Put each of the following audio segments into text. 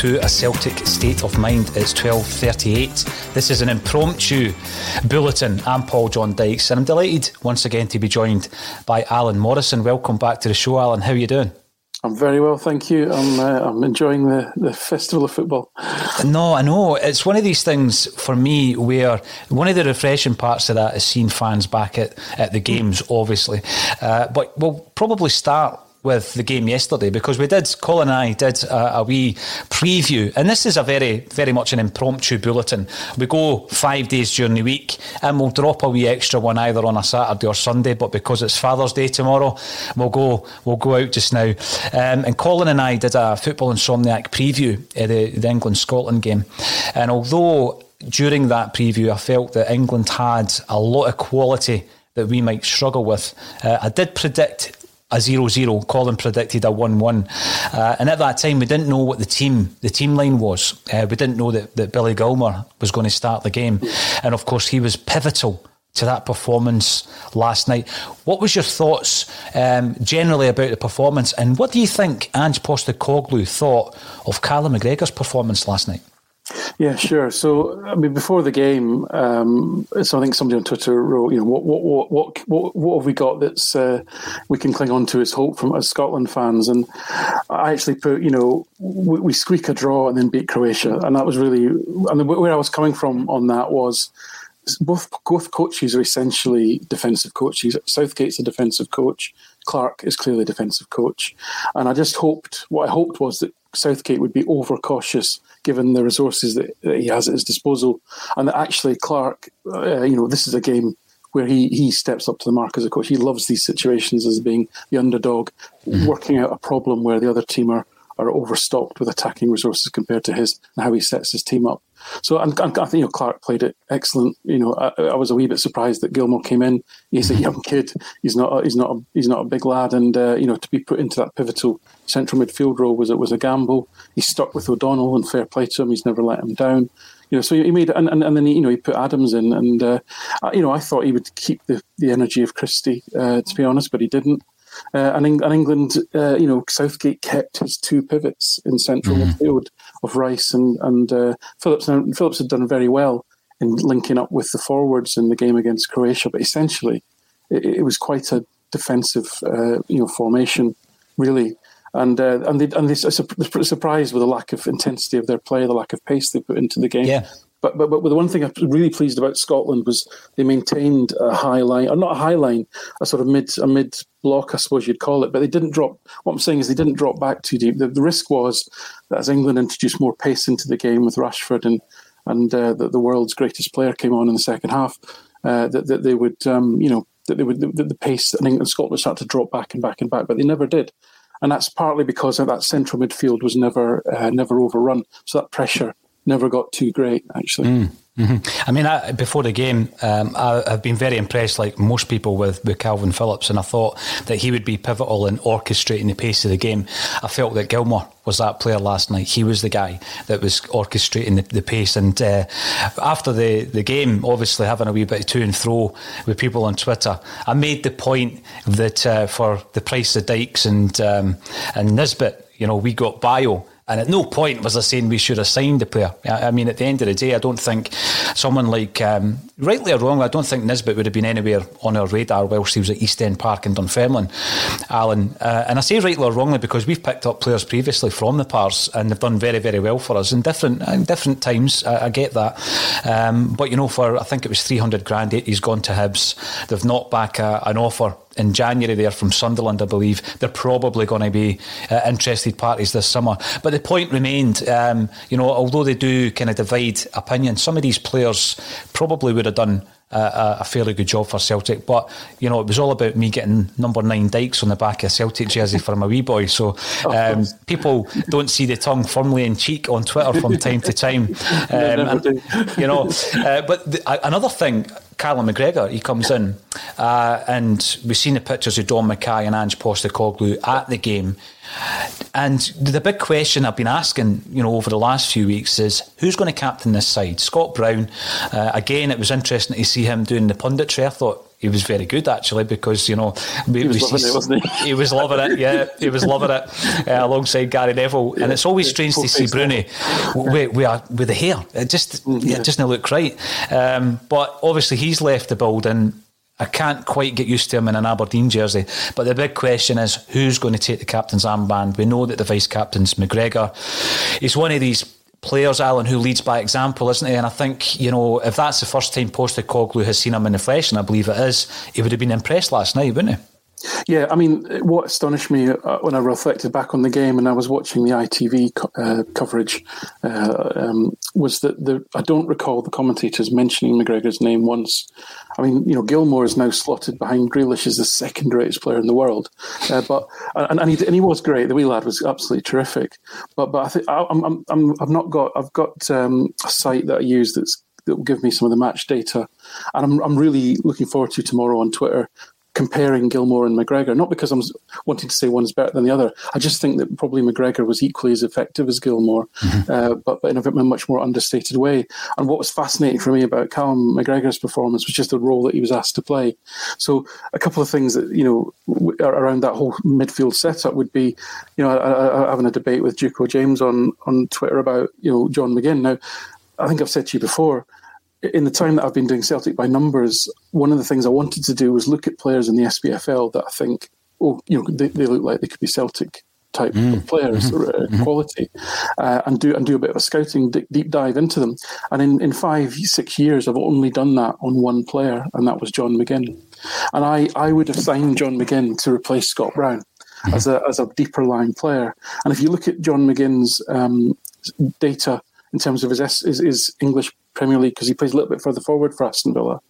To a Celtic state of mind. It's 12:38. This is an impromptu bulletin. I'm Paul John Dykes, and I'm delighted once again to be joined by Alan Morrison. Welcome back to the show, Alan. How are you doing? I'm very well, thank you. I'm uh, I'm enjoying the, the festival of football. No, I know it's one of these things for me where one of the refreshing parts of that is seeing fans back at, at the games, obviously. Uh, but we'll probably start with the game yesterday because we did, Colin and I did a, a, wee preview, and this is a very, very much an impromptu bulletin. We go five days during the week and we'll drop a wee extra one either on a Saturday or Sunday, but because it's Father's Day tomorrow, we'll go we'll go out just now. Um, and Colin and I did a Football Insomniac preview of the, the England Scotland game, and although during that preview I felt that England had a lot of quality that we might struggle with, uh, I did predict a 0-0. Colin predicted a 1-1. Uh, and at that time, we didn't know what the team the team line was. Uh, we didn't know that, that Billy Gilmour was going to start the game. And of course, he was pivotal to that performance last night. What was your thoughts um, generally about the performance? And what do you think Ange Postecoglou thought of Callum McGregor's performance last night? Yeah, sure. So, I mean, before the game, um, so I think somebody on Twitter wrote, you know, what what what what what, have we got that's uh, we can cling on to as hope from as Scotland fans? And I actually put, you know, we, we squeak a draw and then beat Croatia, and that was really, and where I was coming from on that was both both coaches are essentially defensive coaches. Southgate's a defensive coach. Clarke is clearly a defensive coach, and I just hoped what I hoped was that Southgate would be overcautious given the resources that, that, he has at his disposal, and that actually Clarke, uh, you know, this is a game where he he steps up to the mark as a coach. He loves these situations as being the underdog, mm-hmm. working out a problem where the other team are are overstocked with attacking resources compared to his and how he sets his team up. So and, and I think you know Clarke played it excellent. You know, I, I, was a wee bit surprised that Gilmour came in. He's a young kid. He's not. A, he's not. A, he's not a big lad, and uh, you know to be put into that pivotal central midfield role was it was a gamble. He stuck with O'Donnell, and fair play to him. He's never let him down. You know, so he made and, and, and then he, you know he put Adams in, and uh, you know I thought he would keep the, the energy of Christie, uh, to be honest, but he didn't. Uh, and, in, and England, uh, you know, Southgate kept his two pivots in central mm. midfield of Rice and and uh, Phillips. Now, Phillips had done very well in linking up with the forwards in the game against Croatia, but essentially, it, it was quite a defensive, uh, you know, formation, really. And uh, and they and they were surprised with the lack of intensity of their play, the lack of pace they put into the game. Yeah. But, but but the one thing I was really pleased about Scotland was they maintained a high line, or not a high line, a sort of mid a mid block, I suppose you'd call it. But they didn't drop. What I'm saying is they didn't drop back too deep. The, the risk was that as England introduced more pace into the game with Rashford and and uh, the, the world's greatest player came on in the second half, uh, that, that they would um, you know that they would the, the pace and England Scotland would start to drop back and back and back, but they never did. And that's partly because that central midfield was never uh, never overrun, so that pressure never got too great, actually. Mm. Mm-hmm. I mean, I, before the game, um, I, have been very impressed, like most people, with, with Kalvin Phillips, and I thought that he would be pivotal in orchestrating the pace of the game. I felt that Gilmour was that player last night. He was the guy that was orchestrating the, the pace. And uh, after the, the game, obviously having a wee bit of to and fro with people on Twitter, I made the point that uh, for the price of Dykes and um, and Nisbet, you know, we got bio and at no point was I saying we should have signed the player. I mean, at the end of the day, I don't think someone like, um, rightly or wrongly, I don't think Nisbet would have been anywhere on our radar whilst he was at East End Park in Dunfermline, Alan. Uh, and I say rightly or wrongly because we've picked up players previously from the Pars and they've done very, very well for us in different in different times. I, I get that. Um, but, you know, for I think it was 300 grand, he's gone to Hibs. They've knocked back a, an offer in January there from Sunderland, I believe. They're probably going to be uh, interested parties this summer. But the point remained, um, you know, although they do kind of divide opinion, some of these players probably would have done a, a, fairly good job for Celtic. But you know, it was all about me getting number nine Dykes on the back of Celtic jersey for my wee boy. So um, people don't see the tongue firmly in cheek on Twitter from time to time. Um, and, you know, uh, but the, another thing. Callum McGregor, he comes in, uh, and we've seen the pictures of Dom Mackay and Ange Postecoglou at the game. And the big question I've been asking, you know, over the last few weeks is who's going to captain this side? Scott Brown. Uh, again, it was interesting to see him doing the punditry. I thought he was very good actually because you know he was, loving it, wasn't he? he was loving it. Yeah, he was loving it uh, alongside Gary Neville. Yeah. And it's always strange to see Broony with, with, with the hair. It just mm, yeah. it doesn't look right. Um, but obviously he's left the building I can't quite get used to him in an Aberdeen jersey. But the big question is who's going to take the captain's armband? We know that the vice captain's McGregor. He's one of these players, Alan, who leads by example, isn't he? And I think, you know, if that's the first time Postecoglou has seen him in the flesh, and I believe it is, he would have been impressed last night, wouldn't he? Yeah, I mean, what astonished me uh, when I reflected back on the game and I was watching the ITV co- uh, coverage uh, um, was that the, I don't recall the commentators mentioning McGregor's name once. I mean, you know, Gilmour is now slotted behind Grealish as the second greatest player in the world, uh, but and, and, he, and he was great. The wee lad was absolutely terrific. But but I think I, I'm, I'm, I'm I've not got I've got um, a site that I use that's that will give me some of the match data. And I'm, I'm really looking forward to tomorrow on Twitter comparing Gilmour and McGregor, not because I'm wanting to say one's better than the other. I just think that probably McGregor was equally as effective as Gilmour, mm-hmm. uh, but, but in a much more understated way. And what was fascinating for me about Callum McGregor's performance was just the role that he was asked to play. So a couple of things that, you know, around that whole midfield setup would be, you know, I, I, having a debate with Duco James on, on Twitter about, you know, John McGinn. Now, I think I've said to you before, in the time that I've been doing Celtic by numbers, one of the things I wanted to do was look at players in the SPFL that I think, oh, you know, they, they look like they could be Celtic type mm. of players mm-hmm. uh, mm-hmm. quality uh, and do and do a bit of a scouting deep, deep dive into them and in, in five six years I've only done that on one player and that was John McGinn and I, I would have signed John McGinn to replace Scott Brown mm-hmm. as a as a deeper line player and if you look at John McGinn's um, data in terms of his, his, his English Premier League because he plays a little bit further forward for Aston Villa.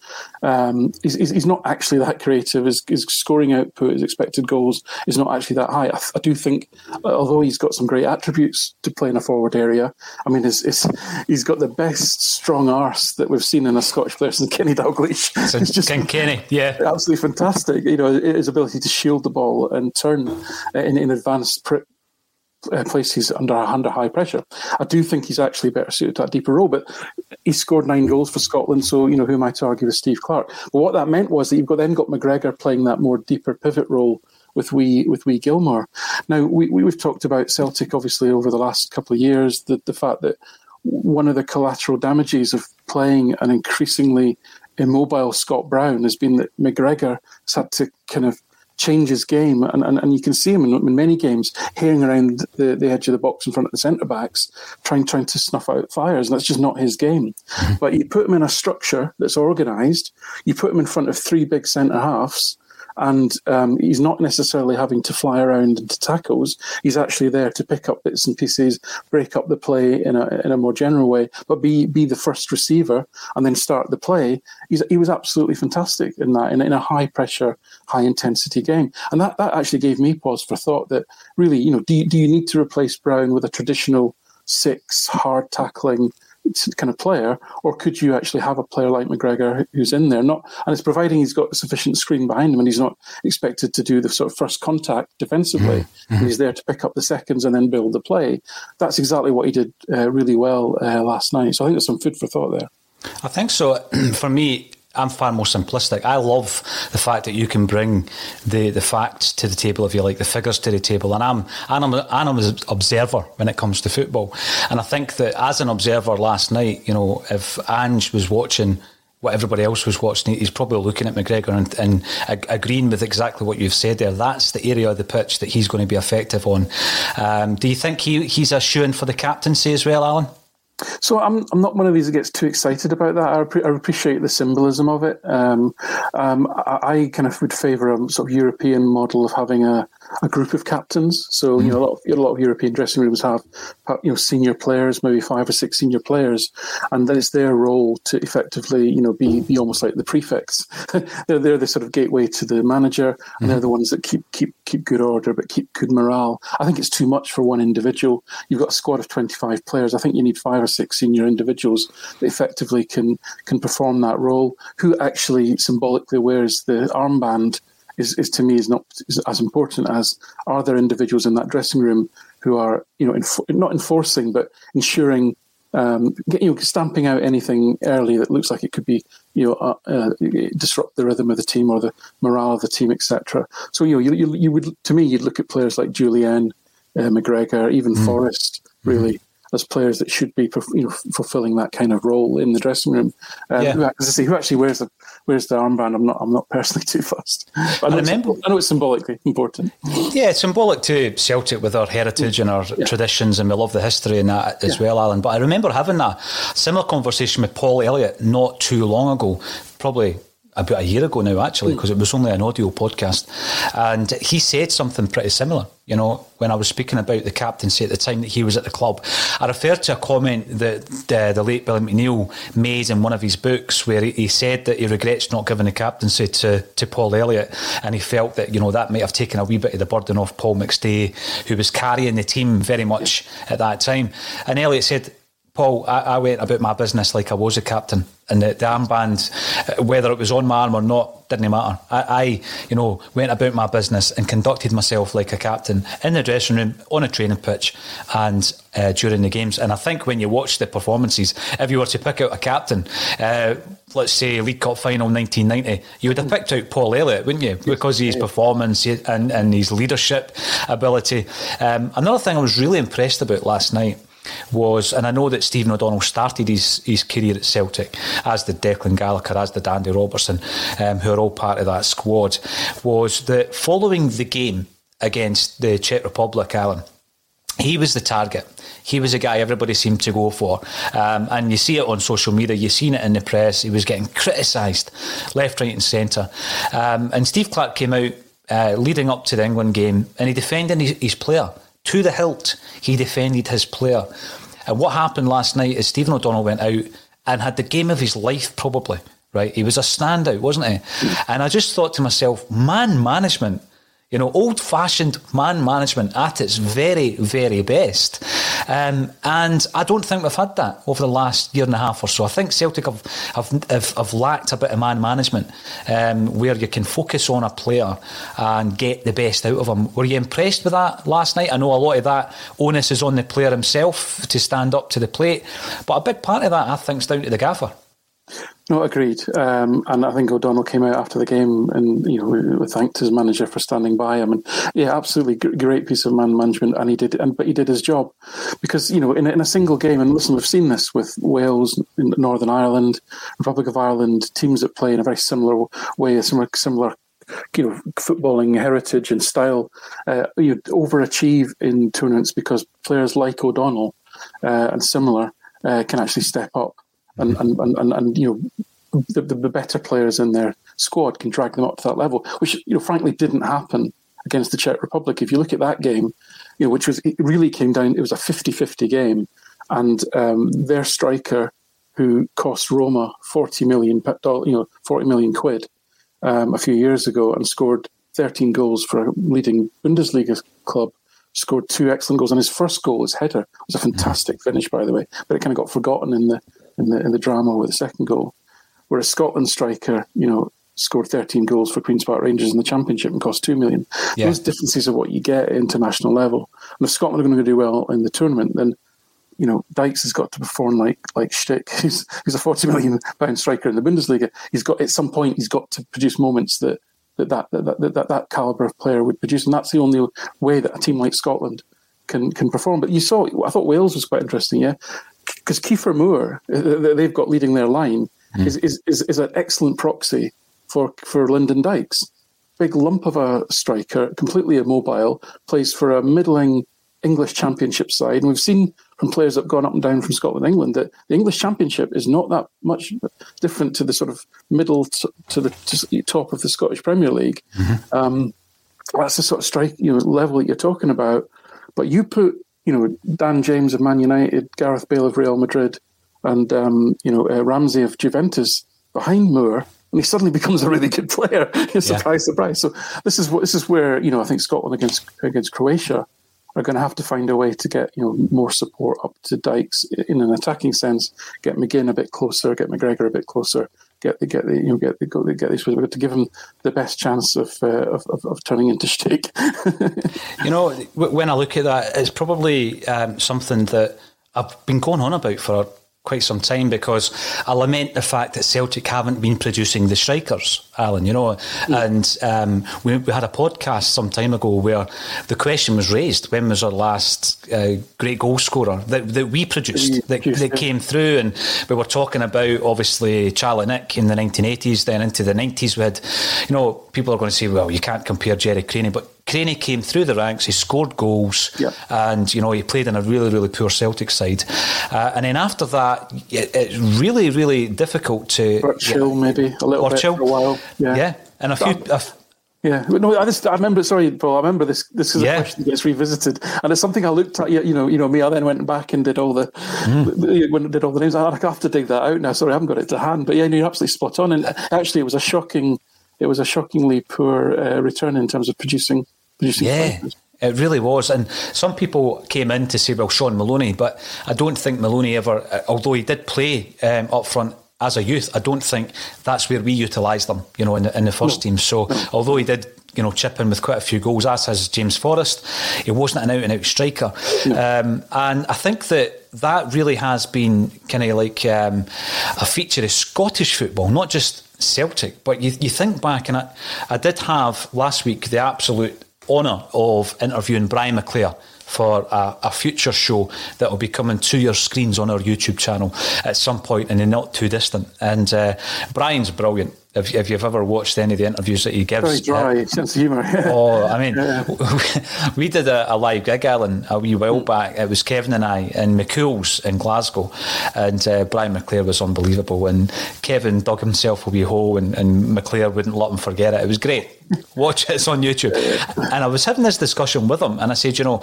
Um, he's, he's, not actually that creative. His, his, scoring output, his expected goals is not actually that high. I, I, do think, although he's got some great attributes to play in a forward area, I mean, his, his, he's got the best strong arse that we've seen in a Scottish player since Kenny Dalglish. It's just Kenny, yeah, absolutely fantastic. You know, his ability to shield the ball and turn in, in advanced uh, places under under high pressure. I do think he's actually better suited to that deeper role, but he scored nine goals for Scotland, so you know who am I to argue with Steve Clarke? But what that meant was that you've got then got McGregor playing that more deeper pivot role with we with we Gilmour. Now we, we have talked about Celtic obviously over the last couple of years the the fact that one of the collateral damages of playing an increasingly immobile Scott Brown has been that McGregor has had to kind of change his game. And, and, and you can see him in, in many games hearing around the, the edge of the box in front of the centre backs, trying trying to snuff out fires. And that's just not his game. Mm-hmm. But you put him in a structure that's organised, you put him in front of three big centre halves, and um, he's not necessarily having to fly around into tackles. He's actually there to pick up bits and pieces, break up the play in a in a more general way, but be be the first receiver and then start the play. He's, he was absolutely fantastic in that in, in a high pressure, high intensity game, and that that actually gave me pause for thought that really, you know, do do you need to replace Brown with a traditional six hard tackling? Kind of player, or could you actually have a player like McGregor who's in there? Not, and it's providing he's got sufficient screen behind him, and he's not expected to do the sort of first contact defensively. Mm-hmm. mm-hmm. He's there to pick up the seconds and then build the play. That's exactly what he did uh, really well uh, last night. So I think there's some food for thought there. I think so. for me, I'm far more simplistic. I love the fact that you can bring the, the facts to the table, if you like, the figures to the table. And I'm, and I'm, and I'm an observer when it comes to football. And I think that as an observer last night, you know, if Ange was watching what everybody else was watching, he's probably looking at McGregor and, and agreeing with exactly what you've said there. That's the area of the pitch that he's going to be effective on. Um, do you think he, he's a shoe in for the captaincy as well, Alan? So I'm I'm not one of these that gets too excited about that. I, I appreciate the symbolism of it. Um, um, I, I, kind of would favour a sort of European model of having a a group of captains. So mm. you know, a lot, of, a lot of European dressing rooms have you know senior players, maybe five or six senior players, and then it's their role to effectively you know be be almost like the prefects. they're they're the sort of gateway to the manager, and mm. they're the ones that keep keep keep good order, but keep good morale. I think it's too much for one individual. You've got a squad of twenty five players. I think you need five or six senior individuals that effectively can can perform that role. Who actually symbolically wears the armband is, is to me is not is as important as are there individuals in that dressing room who are you know inf- not enforcing but ensuring um, you know stamping out anything early that looks like it could be you know uh, uh, disrupt the rhythm of the team or the morale of the team etc. So you know you, you, you would to me you'd look at players like Jullien, uh, McGregor, even mm. Forrest really. Mm as players that should be you know fulfilling that kind of role in the dressing room. Um, yeah. who, as I say, who actually wears the wears the armband? I'm not I'm not personally too fussed. I, know I remember, I know it's symbolically important. Yeah, it's symbolic to Celtic with our heritage and our yeah. traditions, and we love the history in that as yeah. well, Alan. But I remember having a similar conversation with Paul Elliott not too long ago, probably about a year ago now, actually, because hmm. it was only an audio podcast. And he said something pretty similar. You know, when I was speaking about the captaincy at the time that he was at the club, I referred to a comment that the, the late Billy McNeill made in one of his books where he, he, said that he regrets not giving the captaincy to, to Paul Elliott and he felt that, you know, that might have taken a wee bit of the burden off Paul McStay, who was carrying the team very much at that time. And Elliott said, Paul, I, I, went about my business like I was a captain, and the, the, armband, uh, whether it was on my arm or not, didn't matter. I, I, you know, went about my business and conducted myself like a captain in the dressing room, on a training pitch, and uh, during the games. And I think when you watch the performances, if you were to pick out a captain, uh, let's say League Cup final 1990, you would have picked out Paul Elliott, wouldn't you? Because of his performance and, and his leadership ability. Um, another thing I was really impressed about last night was, and I know that Stephen O'Donnell started his, his career at Celtic, as did Declan Gallagher, as did Andy Robertson, um, who are all part of that squad, was that following the game against the Czech Republic, Alan, he was the target. He was a guy everybody seemed to go for. Um, and you see it on social media, you've seen it in the press. He was getting criticised left, right, and centre. Um, and Steve Clarke came out uh, leading up to the England game and he defended his, his player to the hilt, he defended his player. And what happened last night is Stephen O'Donnell went out and had the game of his life probably. Right, he was a standout, wasn't he? And I just thought to myself, man management you know, old fashioned man management at its very, very best. Um, and I don't think we've had that over the last year and a half or so. I think Celtic have, have, have, have lacked a bit of man management um, where you can focus on a player and get the best out of him. Were you impressed with that last night? I know a lot of that onus is on the player himself to stand up to the plate, but a big part of that, I think, is down to the gaffer. No, agreed. Um, and I think O'Donnell came out after the game and you know thanked his manager for standing by him. And yeah, absolutely great piece of man management. And he did, and but he did his job because you know in, in a single game. And listen, we've seen this with Wales, Northern Ireland, Republic of Ireland, teams that play in a very similar way, a similar similar you know footballing heritage and style. Uh, you overachieve in tournaments because players like O'Donnell uh, and similar uh, can actually step up and and, and, and, and you know the, the, better players in their squad can drag them up to that level, which you know frankly didn't happen against the Czech Republic. If you look at that game, you know which was it really came down. It was a 50-50 game, and um, their striker who cost Roma forty million you know forty million quid um, a few years ago and scored thirteen goals for a leading Bundesliga club scored two excellent goals. And his first goal, his header, was a fantastic finish, by the way, but it kind of got forgotten in the in the in the drama with the second goal. where a Scotland striker, you know, scored 13 goals for Queen's Park Rangers in the Championship and cost 2 million. Yeah. Those differences are what you get at international level. And if Scotland are going to do well in the tournament, then you know, Dykes has got to perform like like Schick. He's he's a forty million pound striker in the Bundesliga. He's got at some point he's got to produce moments that that that that, that, that, that caliber of player would produce, and that's the only way that a team like Scotland can can perform. But you saw, I thought Wales was quite interesting. Yeah, because Kieffer Moore, uh, they've got leading their line, mm. is, is, is, is an excellent proxy for, for Lyndon Dykes. Big lump of a striker, completely immobile, plays for a middling English Championship side. And we've seen from players that have gone up and down from Scotland and England that the English Championship is not that much different to the sort of middle to, to the to top of the Scottish Premier League. Mm-hmm. Um, that's the sort of strike you know level that you're talking about. But you put you know, Dan James of Man United, Gareth Bale of Real Madrid, and um, you know uh, Ramsey of Juventus behind Moore, and he suddenly becomes a really good player. surprise, yeah. surprise. So this is what this is where you know I think Scotland against against Croatia are going to have to find a way to get you know more support up to Dykes in an attacking sense, get McGinn a bit closer, get McGregor a bit closer, get the get the you know get the get these players to give them the best chance of uh, of, of, of, turning into Schick. you know, when I look at that, it's probably um, something that I've been going on about for quite some time because I lament the fact that Celtic haven't been producing the strikers, Alan, you know. Yeah. And um, we, we, had a podcast some time ago where the question was raised when was our last uh, great goal scorer that, that we produced, that, that, came through. And we were talking about, obviously, Charlie Nick in the 1980s, then into the 90s. We had, you know, people are going to say, well, you can't compare Gerry Creaney, but Creaney came through the ranks, he scored goals, yep. and you know he played in a really, really poor Celtic side. Uh, and then after that, it, it's really, really difficult to or chill, yeah, maybe a little bit chill. for a while. Yeah, yeah. and a few. A yeah, no, I just I remember. Sorry, Paul. I remember this. This is yeah. a question that gets revisited, and it's something I looked at. You know, you know me. I then went back and did all the, mm. when did all the names. I have to dig that out now. Sorry, I haven't got it to hand. But yeah, you're absolutely spot on. And actually, it was a shocking, it was a shockingly poor uh, return in terms of producing yeah. It really was. And some people came in to say, well, Shaun Maloney, but I don't think Maloney ever, although he did play um, up front as a youth, I don't think that's where we utilised them, you know, in the, in the first no. team. So although he did you know, chip in with quite a few goals, as has James Forrest. He wasn't an out and out striker. No. Um, and I think that that really has been kind of like um, a feature of Scottish football, not just Celtic. But you, you think back, and I, I did have last week the absolute honour of interviewing Brian McClair for a, a, future show that will be coming to your screens on our YouTube channel at some point in the not too distant. And uh, Brian's brilliant. If, if, you've ever watched any of the interviews that he gives, very dry uh, sense of humour. oh, I mean, yeah. we did a, a, live gig, Alan, a wee while mm. back. It was Kevin and I in McCool's in Glasgow, and uh, Brian McClair was unbelievable. And Kevin dug himself a wee hole, and, and McClair wouldn't let him forget it. It was great. Watch it; it's on YouTube. And I was having this discussion with him, and I said, you know,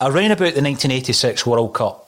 around about the 1986 World Cup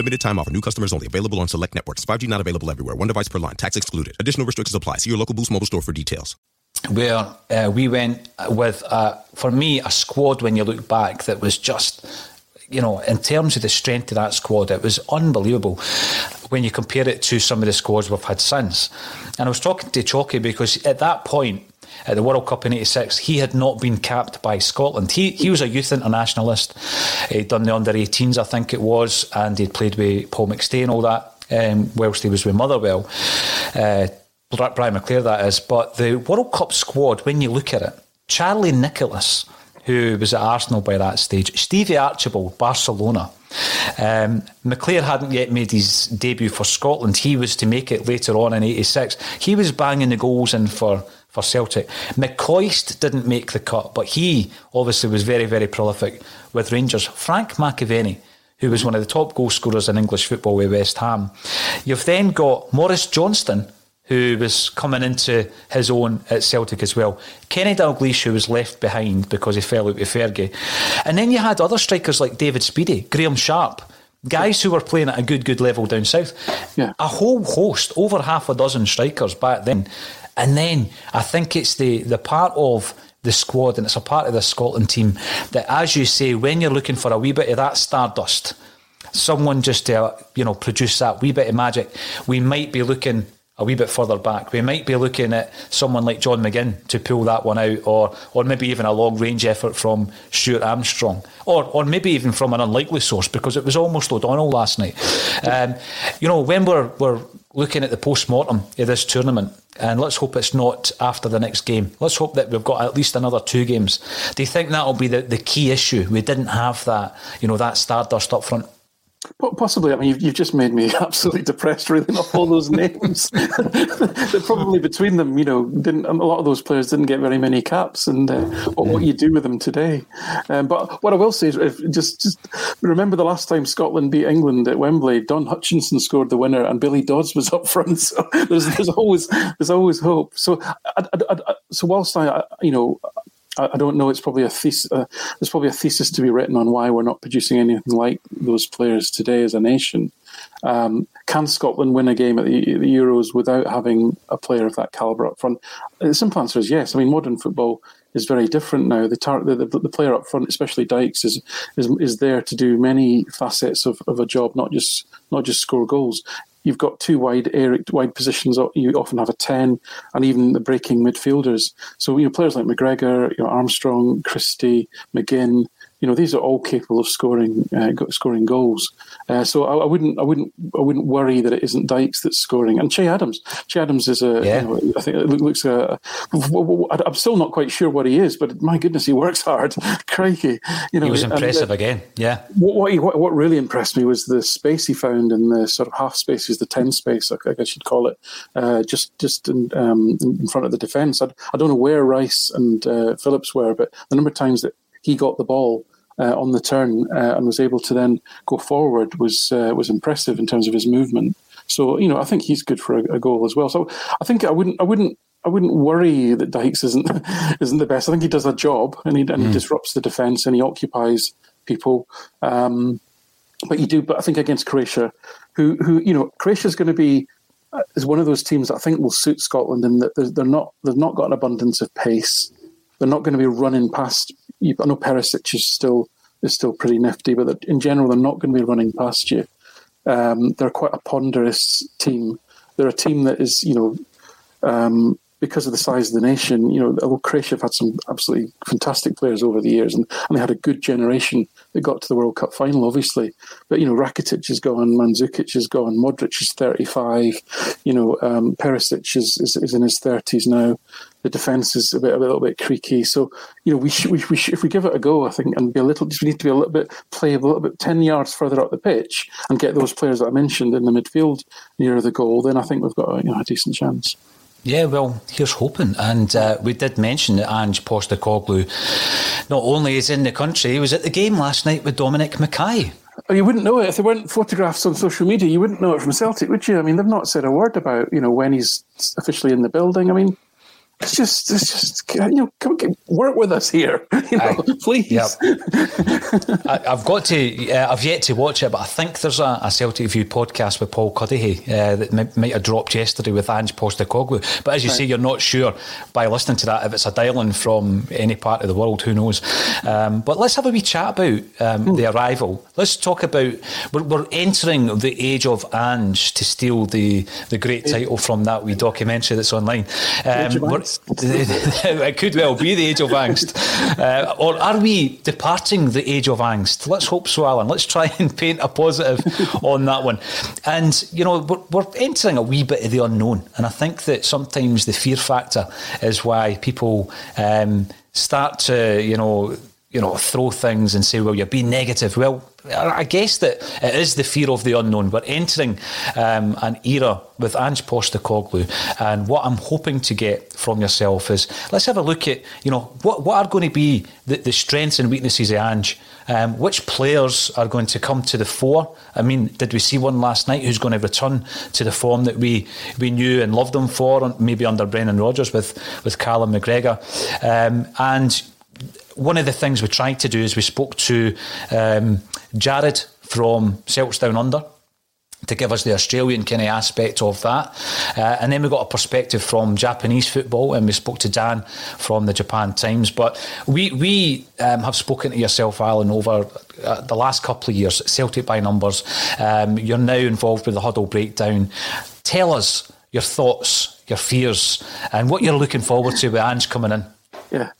Limited time offer. New customers only. Available on select networks. 5G not available everywhere. One device per line. Tax excluded. Additional restrictions apply. See your local Boost Mobile store for details. Where uh, we went with, uh, for me, a squad when you look back that was just, you know, in terms of the strength of that squad, it was unbelievable when you compare it to some of the squads we've had since. And I was talking to Chalky because at that point, at the World Cup in '86, he had not been capped by Scotland. He he was a youth internationalist. He'd done the under 18s, I think it was, and he'd played with Paul McStay and all that. Um, whilst he was with Motherwell, uh, Brian McClair, that is. But the World Cup squad, when you look at it, Charlie Nicholas, who was at Arsenal by that stage, Stevie Archibald, Barcelona. Um, McClair hadn't yet made his debut for Scotland. He was to make it later on in '86. He was banging the goals in for for Celtic. McCoist didn't make the cut, but he obviously was very, very prolific with Rangers. Frank McAvennie, who was one of the top goal scorers in English football with West Ham. You've then got Maurice Johnston, who was coming into his own at Celtic as well. Kenny Dalglish, who was left behind because he fell out with Fergie. And then you had other strikers like David Speedie, Graeme Sharp, guys who were playing at a good, good level down south. Yeah. A whole host, over half a dozen strikers back then. And then I think it's the, the part of the squad and it's a part of the Scotland team that, as you say, when you're looking for a wee bit of that stardust, someone just to, you know, produce that wee bit of magic, we might be looking a wee bit further back. We might be looking at someone like John McGinn to pull that one out, or or maybe even a long range effort from Stuart Armstrong, or or maybe even from an unlikely source because it was almost O'Donnell last night. Um, you know, when we're we're looking at the post mortem of this tournament, and let's hope it's not after the next game. Let's hope that we've got at least another two games. Do you think that'll be the, the key issue? We didn't have that, you know, that stardust up front. Possibly. I mean, you've, you've just made me absolutely depressed reading off all those names. They're probably between them, you know, didn't a lot of those players didn't get very many caps, and uh, what, what you do with them today. Um, but what I will say is, if, just just remember the last time Scotland beat England at Wembley, Don Hutchison scored the winner, and Billy Dodds was up front. So there's there's always there's always hope. So I, I, I, so whilst I, you know. I don't know. It's probably a thesis. Uh, there's probably a thesis to be written on why we're not producing anything like those players today as a nation. Um, can Scotland win a game at the, the, Euros without having a player of that caliber up front? The simple answer is yes. I mean, modern football is very different now. The, tar- the, the, the player up front, especially Dykes, is is, is there to do many facets of, of a job, not just not just score goals you've got two wide wide positions. You often have a ten, and even the breaking midfielders. So you know players like McGregor, you know Armstrong, Christie, McGinn. You know these are all capable of scoring uh, scoring goals. Uh, so I, I, wouldn't I wouldn't I wouldn't worry that it isn't Dykes that's scoring. And Che Adams, Che Adams is a yeah. you know, I think it looks a. I'm still not quite sure what he is, but my goodness, he works hard. Crikey, you know he was impressive and, uh, again. Yeah. What what, he, what what really impressed me was the space he found in the sort of half spaces, the ten space, I guess you'd call it, uh, just just in, um, in front of the defence. I, I don't know where Rice and uh, Phillips were, but the number of times that he got the ball uh, on the turn uh, and was able to then go forward was uh, was impressive in terms of his movement. So you know, I think he's good for a, a, goal as well. So I think I wouldn't I wouldn't I wouldn't worry that Dykes isn't isn't the best. I think he does a job and he, and mm. he disrupts the defence and he occupies people. Um, but you do. But I think against Croatia, who who you know Croatia is going to be uh, is one of those teams that I think will suit Scotland in that they're, they're not they've not got an abundance of pace. They're not going to be running past you, I know Perisic is still is still pretty nifty, but in general, they're not going to be running past you. Um, they're quite a ponderous team. They're a team that is, you know, um, because of the size of the nation, you know, although Croatia have had some absolutely fantastic players over the years, and, and they had a good generation that got to the World Cup final, obviously. But you know, Rakitic is gone, Mandzukic is gone, Modric is thirty-five. You know, um, Perisic is, is, is in his thirties now. The defence is a bit a little bit creaky. So you know, we should, we, we should, if we give it a go, I think, and be a little, we need to be a little bit play a little bit ten yards further up the pitch and get those players that I mentioned in the midfield nearer the goal. Then I think we've got you know, a decent chance. Yeah, well, here's hoping. And uh, we did mention that Ange Postecoglou not only is in the country, he was at the game last night with Dominic Mackay. Oh, you wouldn't know it if there weren't photographs on social media. You wouldn't know it from Celtic, would you? I mean, they've not said a word about you know when he's officially in the building. I mean, it's just, it's just, you know, come get, work with us here, you know, I, please. Yep. I, have got to, uh, I've yet to watch it, but I think there's a, a Celtic View podcast with Paul Cuddihy uh, that might, might, have dropped yesterday with Ange Postecoglou. But as you right. say, you're not sure by listening to that if it's a dial-in from any part of the world. Who knows? Um, but let's have a wee chat about um, mm. the arrival. Let's talk about we're, we're, entering the age of Ange to steal the the great title from that wee documentary that's online. Um, it could well be the age of angst. Uh, or are we departing the age of angst? Let's hope so, Alan. Let's try and paint a positive on that one. And, you know, we're, we're entering a wee bit of the unknown. And I think that sometimes the fear factor is why people um, start to, you know, you know, throw things and say, well, you're being negative. Well, I guess that it is the fear of the unknown. We're entering um, an era with Ange Postecoglou, and what I'm hoping to get from yourself is let's have a look at, you know, what, what are going to be the, the strengths and weaknesses of Ange? Um, which players are going to come to the fore? I mean, did we see one last night who's going to return to the form that we, we knew and loved him for, maybe under Brendan Rodgers with, with Callum McGregor? Um, and one of the things we tried to do is we spoke to um, Jared from Celts Down Under to give us the Australian kind of aspect of that. Uh, and then we got a perspective from Japanese football, and we spoke to Dan from the Japan Times. But we we um, have spoken to yourself, Alan, over uh, the last couple of years, Celtic by numbers. Um, you're now involved with the huddle breakdown. Tell us your thoughts, your fears, and what you're looking forward to with Ange coming in. Yeah.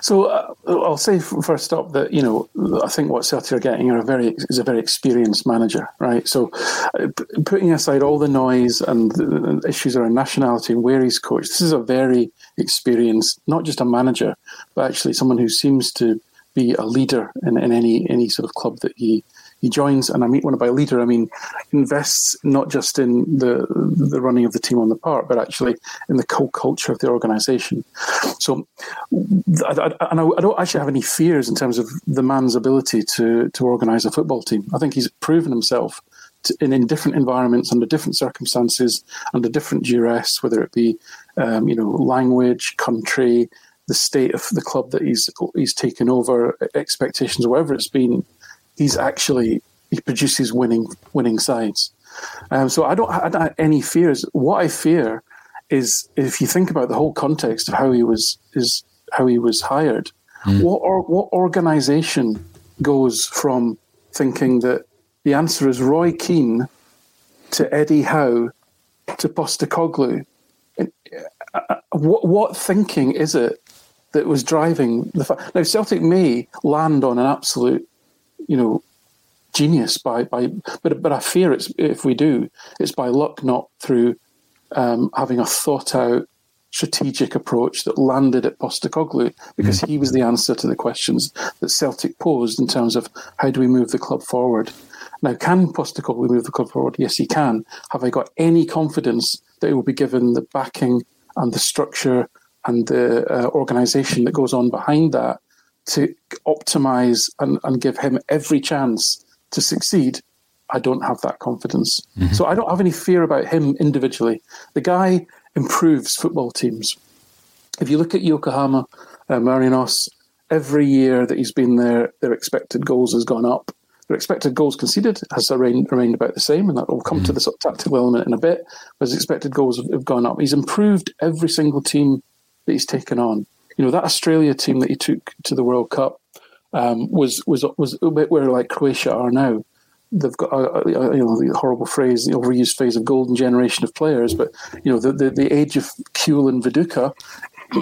So uh, I'll say first up that you know I think what Celtic are getting are a very is a very experienced manager, right? So uh, putting aside all the noise and the issues around nationality and where he's coached, this is a very experienced, not just a manager, but actually someone who seems to be a leader in, in any any sort of club that he he joins, and I mean when by leader, I mean invests not just in the the running of the team on the park, but actually in the whole culture of the organisation. So, I, I, and I, I, don't actually have any fears in terms of the man's ability to to organise a football team. I think he's proven himself. In, in different environments, under different circumstances, under different duress, whether it be, um, you know, language, country, the state of the club that he's he's taken over, expectations, whatever it's been, he's actually he produces winning winning sides. Um, so I don't, I don't have any fears. What I fear is if you think about the whole context of how he was is how he was hired. Mm. What or, what organization goes from thinking that the answer is Roy Keane to Eddie Howe to Postecoglou? Uh, uh, what, what thinking is it that was driving the fact? Now Celtic may land on an absolute you know, genius by by. But but I fear it's if we do, it's by luck, not through um, having a thought out strategic approach that landed at Postecoglou because he was the answer to the questions that Celtic posed in terms of how do we move the club forward. Now, can Postecoglou move the club forward? Yes, he can. Have I got any confidence that he will be given the backing and the structure and the uh, organisation that goes on behind that to optimize and, and give him every chance to succeed, I don't have that confidence. Mm-hmm. So I don't have any fear about him individually. The guy improves football teams. If you look at Yokohama uh, Marinos, every year that he's been there, their expected goals has gone up. Their expected goals conceded has remained, remained about the same, and that will come mm-hmm. to the sort of tactical element in a bit. But his expected goals have, have gone up. He's improved every single team that he's taken on you know that Australia team that he took to the World Cup um, was was was a bit where like Croatia are now. they've got a, a, you know the horrible phrase, the overused phrase of golden generation of players, but you know the the, the age of Kewell and Viduka,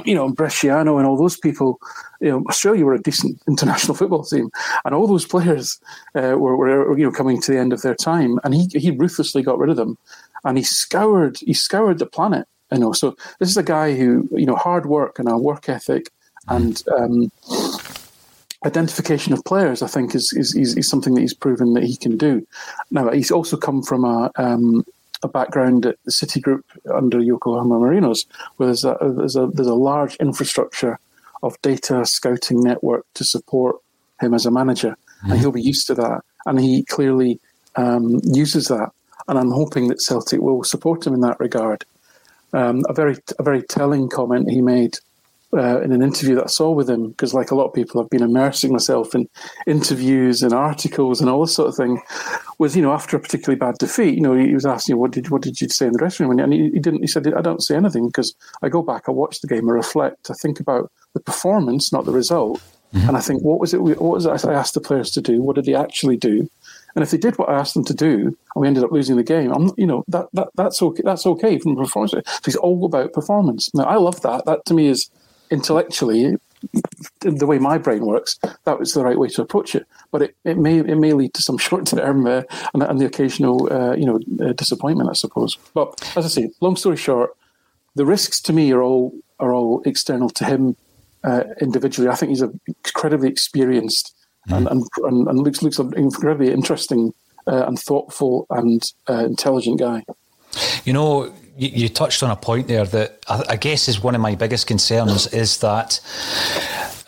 you know and Bresciano and all those people. You know, Australia were a decent international football team, and all those players uh, were, were you know coming to the end of their time, and he he ruthlessly got rid of them, and he scoured he scoured the planet. You know, so this is a guy who you know hard work and a work ethic and um, identification of players, I think, is, is, is, is, something that he's proven that he can do. Now, he's also come from a, um, a background at the City Group under Yokohama Marinos, where there's a, there's a, there's a large infrastructure of data scouting network to support him as a manager. Mm-hmm. And he'll be used to that. And he clearly um, uses that. And I'm hoping that Celtic will support him in that regard. Um, a very a very telling comment he made uh, in an interview that I saw with him, because like a lot of people, I've been immersing myself in interviews and articles and all this sort of thing. Was you know after a particularly bad defeat, you know he was asking, you, "What did what did you say in the dressing room?" And he, he didn't. He said, "I don't say anything because I go back, I watch the game, I reflect, I think about the performance, not the result, mm-hmm. and I think what was it? What was it I asked the players to do? What did they actually do?" And if they did what I asked them to do, and we ended up losing the game, I'm, you know, that, that that's okay. That's okay from performance. It's all about performance. Now, I love that. That to me is intellectually, the way my brain works, that was the right way to approach it. But it, it may it may lead to some short term uh, and, and, the occasional uh, you know uh, disappointment, I suppose. But as I say, long story short, the risks to me are all are all external to him uh, individually. I think he's an incredibly experienced. And, and, and, and looks looks an incredibly interesting uh, and thoughtful and uh, intelligent guy. You know, you, you, touched on a point there that I, I, guess is one of my biggest concerns is that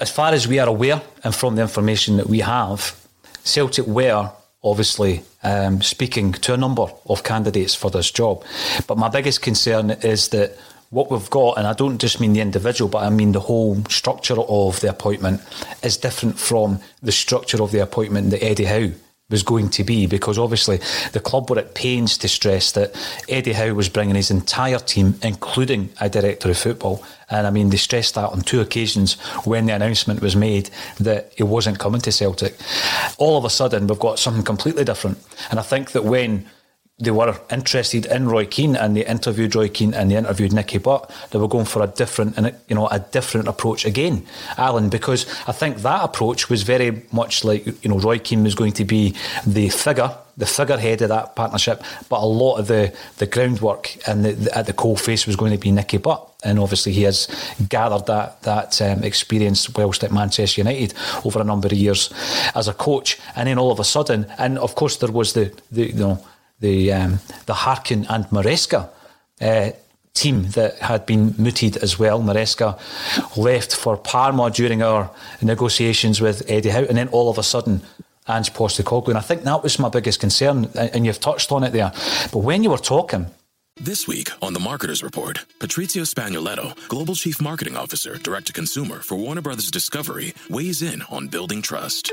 as far as we are aware and from the information that we have, Celtic were obviously um, speaking to a number of candidates for this job. But my biggest concern is that what we've got, and I don't just mean the individual, but I mean the whole structure of the appointment, is different from the structure of the appointment that Eddie Howe was going to be because obviously the club were at pains to stress that Eddie Howe was bringing his entire team, including a director of football. And I mean, they stressed that on two occasions when the announcement was made that he wasn't coming to Celtic. All of a sudden, we've got something completely different. And I think that when they were interested in Roy Keane and they interviewed Roy Keane and they interviewed Nicky Butt. They were going for a different you know a different approach again, Alan, because I think that approach was very much like you know Roy Keane was going to be the figure, the figurehead of that partnership, but a lot of the the groundwork and the, the, at the coal face was going to be Nicky Butt. And obviously, he has gathered that that um, experience whilst at Manchester United over a number of years as a coach. And then all of a sudden, and of course, there was the, the you know the um, the Harkin and Maresca uh, team that had been mooted as well. Maresca left for Parma during our negotiations with Eddie Howe, and then all of a sudden. Ange Postecoglou, and I think that was my biggest concern, and you've touched on it there. But when you were talking, this week on The Marketer's Report, Patrizio Spagnoletto, Global Chief Marketing Officer, Direct to Consumer for Warner Brothers Discovery, weighs in on building trust.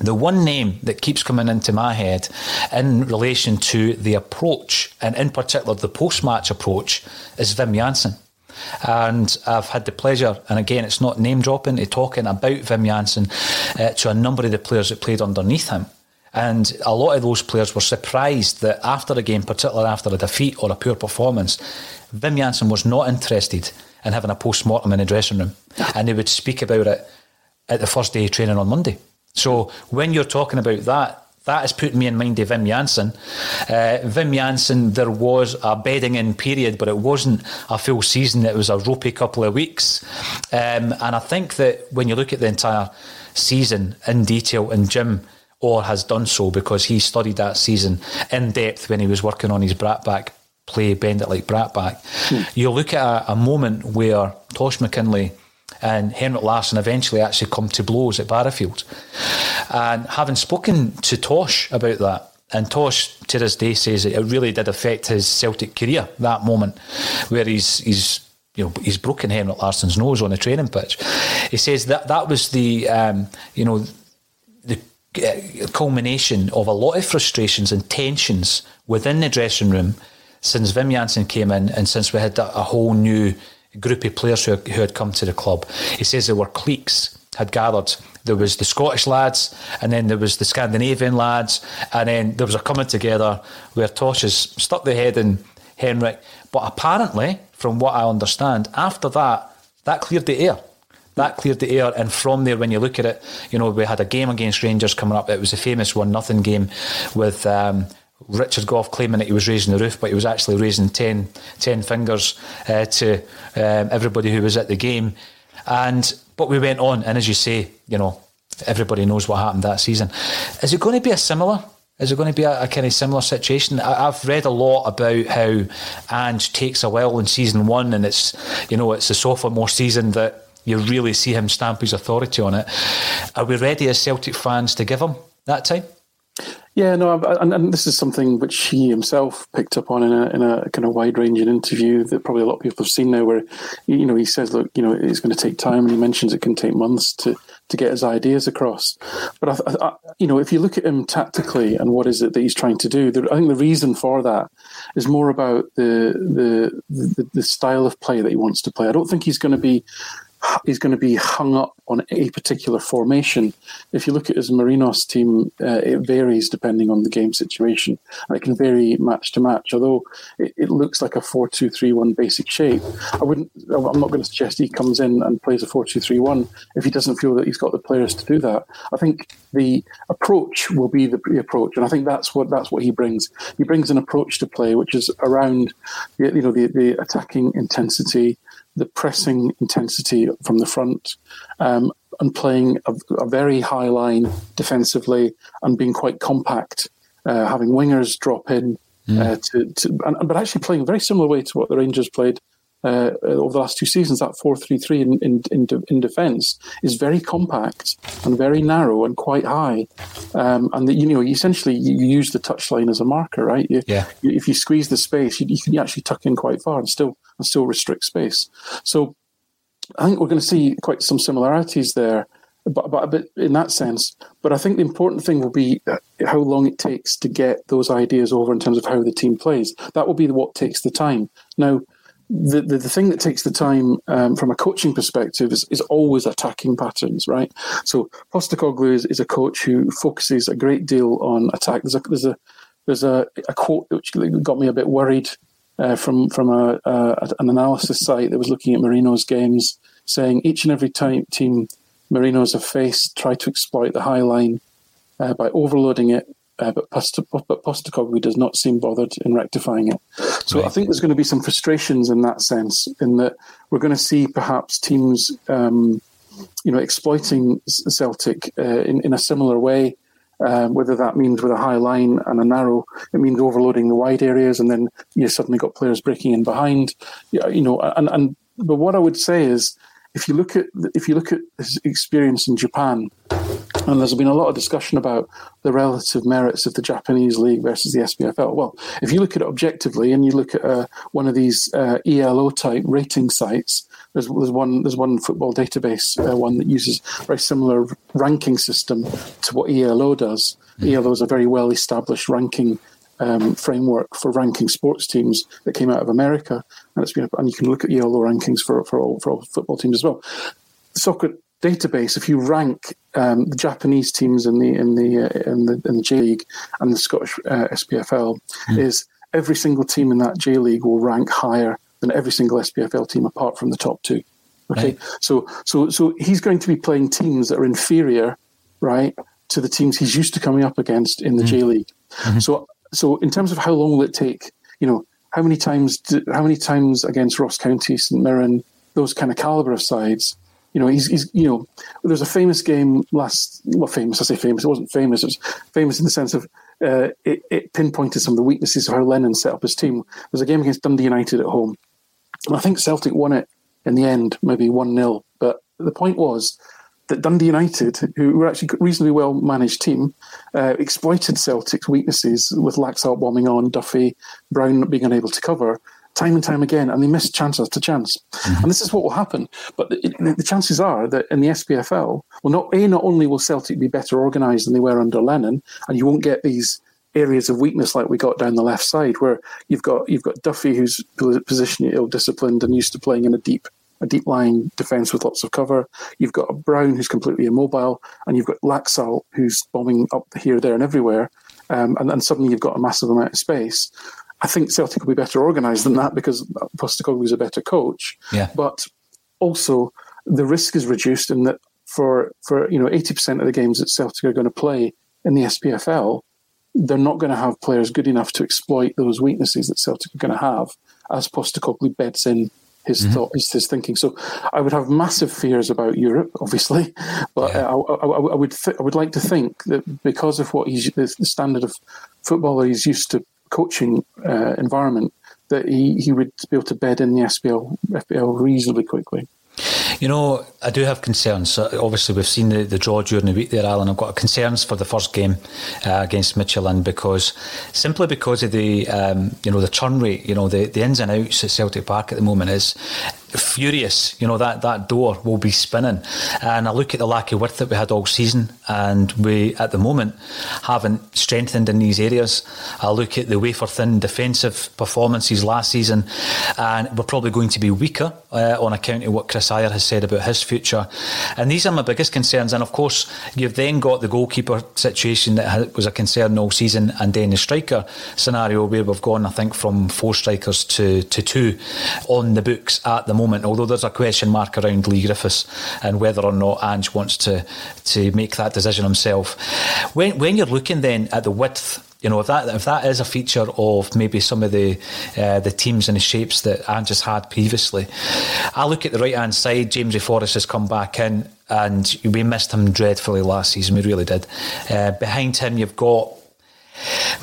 The one name that keeps coming into my head in relation to the approach, and in particular the post match approach, is Wim Jansen. And I've had the pleasure, and again, it's not name dropping, to talking about Wim Jansen uh, to a number of the players that played underneath him. And a lot of those players were surprised that after a game, particularly after a defeat or a poor performance, Wim Jansen was not interested in having a post mortem in the dressing room. And they would speak about it at the first day of training on Monday. So when you're talking about that, that has put me in mind of Wim Jansen. Uh, Wim Jansen, there was a bedding in period, but it wasn't a full season. It was a ropey couple of weeks. Um, and I think that when you look at the entire season in detail, and Jim Orr has done so because he studied that season in depth when he was working on his Brattbakk play, Bend It Like Brattbakk. Hmm. You look at a, a moment where Tosh McKinlay and Henrik Larsson eventually actually come to blows at Barrowfield. And having spoken to Tosh about that, and Tosh to this day says it really did affect his Celtic career that moment, where he's he's you know, he's broken Henrik Larsson's nose on a training pitch. He says that that was the, um, you know, the uh, culmination of a lot of frustrations and tensions within the dressing room since Wim Jansen came in and since we had a whole new group of players who, who had come to the club. He says there were cliques had gathered. There was the Scottish lads, and then there was the Scandinavian lads, and then there was a coming together where Tosches stuck the head in Henrik. But apparently, from what I understand, after that, that cleared the air. That cleared the air, and from there, when you look at it, you know we had a game against Rangers coming up. It was a famous one nothing game with um, Richard Gough claiming that he was raising the roof, but he was actually raising 10, 10 fingers uh, to um, everybody who was at the game. And but we went on, and as you say, you know, everybody knows what happened that season. Is it going to be a similar? Is it going to be a, a kind of similar situation? I, have read a lot about how Ange takes a while in season one, and it's you know it's the sophomore season that you really see him stamp his authority on it. Are we ready as Celtic fans to give him that time? Yeah, no, and, and, this is something which he himself picked up on in a, in a kind of wide ranging interview that probably a lot of people have seen now, where you know he says, "Look, you know, it's going to take time," and he mentions it can take months to to get his ideas across. But I, I, you know, if you look at him tactically and what is it that he's trying to do, I think the reason for that is more about the the the, the style of play that he wants to play. I don't think he's going to be he's going to be hung up on a particular formation. If you look at his Marinos team, uh, it varies depending on the game situation, and it can vary match to match. Although it, it looks like a four-two-three-one basic shape, I wouldn't. I'm not going to suggest he comes in and plays a four-two-three-one if he doesn't feel that he's got the players to do that. I think the approach will be the, the approach, and I think that's what that's what he brings. He brings an approach to play which is around, you know, the, the attacking intensity the pressing intensity from the front um, and playing a, a, very high line defensively and being quite compact, uh, having wingers drop in. Mm. Uh, to, to and, but actually playing a very similar way to what the Rangers played uh, over the last two seasons, that 4 3 3 in, in, in, in defence is very compact and very narrow and quite high. Um, and, the, you know, essentially you use the touchline as a marker, right? You, yeah. You, if you squeeze the space, you, you, can actually tuck in quite far and still, and still restrict space. So I think we're going to see quite some similarities there. But, but, but in that sense, but I think the important thing will be uh, how long it takes to get those ideas over in terms of how the team plays. That will be what takes the time. Now, the, the, the, thing that takes the time um, from a coaching perspective is, is always attacking patterns, right? So Postecoglou is, is a coach who focuses a great deal on attack. There's a there's a there's a, a quote which got me a bit worried uh, from from a, a, an analysis site that was looking at Marinos' games, saying each and every time team Marinos have faced try to exploit the high line uh, by overloading it uh, but, Post- but Postecoglou does not seem bothered in rectifying it. So right. I think there's going to be some frustrations in that sense, in that we're going to see perhaps teams, um, you know, exploiting Celtic uh, in, in a similar way. Um, whether that means with a high line and a narrow, it means overloading the wide areas, and then you suddenly got players breaking in behind. You know, and and but what I would say is, if you look at if you look at his experience in Japan, and there's been a lot of discussion about the relative merits of the Japanese league versus the SPFL. Well, if you look at it objectively and you look at uh, one of these uh, ELO type rating sites, there's, there's one there's one football database uh, one that uses a very similar ranking system to what ELO does. Mm. ELO is a very well established ranking um, framework for ranking sports teams that came out of America, and it's been and you can look at ELO rankings for for all for all football teams as well. Soccer database, if you rank um, the Japanese teams in the in the uh, in the in the J League and the Scottish uh, SPFL, mm. is every single team in that J League will rank higher than every single SPFL team apart from the top two. Okay, right. so so so he's going to be playing teams that are inferior, right, to the teams he's used to coming up against in the mm. J League. Mm-hmm. So so in terms of how long will it take, you know, how many times do, how many times against Ross County, St Mirren, those kind of caliber of sides you know, he's, he's you know, there's a famous game last, well, famous, I say famous, it wasn't famous, it was famous in the sense of uh, it, it, pinpointed some of the weaknesses of how Lennon set up his team. There's a game against Dundee United at home. And I think Celtic won it in the end, maybe 1 0. But the point was that Dundee United, who were actually a reasonably well managed team, uh, exploited Celtic's weaknesses with Laxalt bombing on, Duffy, Brown not being unable to cover time and time again, and they miss chance after chance. Mm-hmm. And this is what will happen. But the, the, chances are that in the SPFL, well, not a not only will Celtic be better organised than they were under Lennon, and you won't get these areas of weakness like we got down the left side, where you've got you've got Duffy who's positionally ill disciplined and used to playing in a deep a deep line defence with lots of cover. You've got a Brown who's completely immobile, and you've got Laxalt who's bombing up here, there, and everywhere. Um, and then suddenly you've got a massive amount of space. I think Celtic will be better organised than that because Postecoglou is a better coach. Yeah. But also the risk is reduced in that for for you know eighty percent of the games that Celtic are going to play in the SPFL, they're not going to have players good enough to exploit those weaknesses that Celtic are going to have as Postecoglou beds in his mm-hmm. thought, his, his, thinking. So I would have massive fears about Europe, obviously, but yeah. I, I, I, would th- I would like to think that because of what he's the standard of footballer he's used to coaching uh, environment, that he, he would be able to bed in the SPL FPL reasonably quickly. You know, I do have concerns. obviously, we've seen the, the, draw during the week there, Alan. I've got concerns for the first game uh, against Midtjylland because simply because of the um, you know the turn rate, you know the, the ins and outs at Celtic Park at the moment is furious. You know that that door will be spinning, and I look at the lack of width that we had all season, and we at the moment haven't strengthened in these areas. I look at the wafer thin defensive performances last season, and we're probably going to be weaker uh, on account of what Kris Ajer has said about his future. And these are my biggest concerns. And of course, you've then got the goalkeeper situation that was a concern all season, and then the striker scenario where we've gone, I think, from four strikers to to two on the books at the moment, although there's a question mark around Leigh Griffiths and whether or not Ange wants to to make that decision himself. When when you're looking then at the width you know, if that if that is a feature of maybe some of the uh, the teams and the shapes that Ange has had previously, I look at the right hand side. James Forrest has come back in, and we missed him dreadfully last season. We really did. Uh, behind him, you've got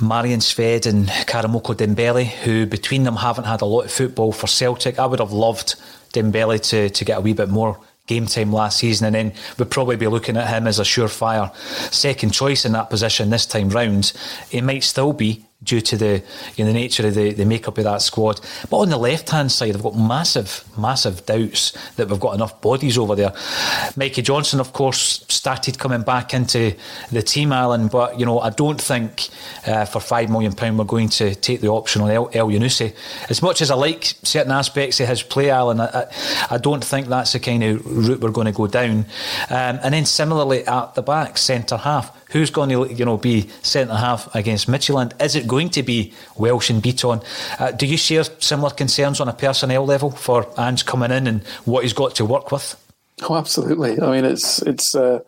Marian Shved and Karamoko Dembele, who between them haven't had a lot of football for Celtic. I would have loved Dembele to, to get a wee bit more game time last season, and then we'd probably be looking at him as a surefire second choice in that position this time round. It might still be, due to the you know, the nature of the, the makeup of that squad. But on the left hand side, I've got massive, massive doubts that we've got enough bodies over there. Mikey Johnston, of course, started coming back into the team, Alan, but you know I don't think uh, for five million pound we're going to take the option on El, Elyounoussi. As much as I like certain aspects of his play, Alan, I, I don't think that's the kind of route we're going to go down. Um, and then similarly at the back, centre half Who's going to you know be centre half against Midtjylland? Is it going to be Welsh and Beaton? Uh, do you share similar concerns on a personnel level for Ange coming in and what he's got to work with? Oh, absolutely. I mean, it's it's uh,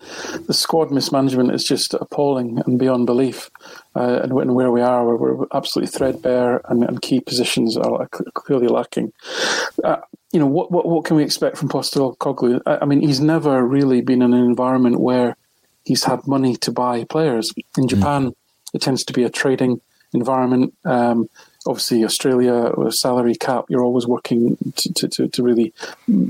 the squad mismanagement is just appalling and beyond belief. Uh, and, where we are, we're, we're absolutely threadbare, and, and, key positions are clearly lacking. Uh, you know, what, what what can we expect from Postecoglou? I, I mean, he's never really been in an environment where he's had money to buy players. In hmm. Japan, mm. it tends to be a trading environment. Um, obviously, Australia, with a salary cap, you're always working to, to, to, really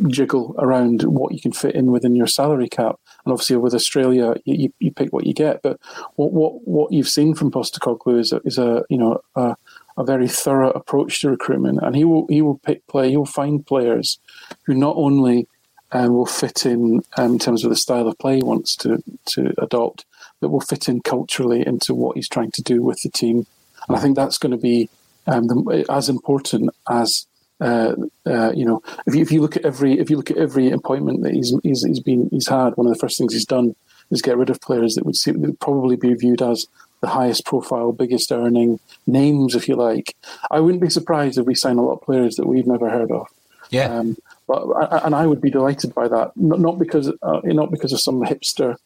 jiggle around what you can fit in within your salary cap. And obviously, with Australia, you, you pick what you get. But what what, what you've seen from Postecoglou is a, is a you know a, a very thorough approach to recruitment, and he will he will pick play. He will find players who not only um, will fit in um, in terms of the style of play he wants to to adopt, but will fit in culturally into what he's trying to do with the team. And I think that's going to be um, the, as important as uh, uh, you know. If you, if you look at every if you look at every appointment that he's, he's he's been he's had, one of the first things he's done is get rid of players that would, see, that would probably be viewed as the highest profile, biggest earning names, if you like. I wouldn't be surprised if we sign a lot of players that we've never heard of. Yeah. Um, but and I would be delighted by that, not because uh, not because of some hipster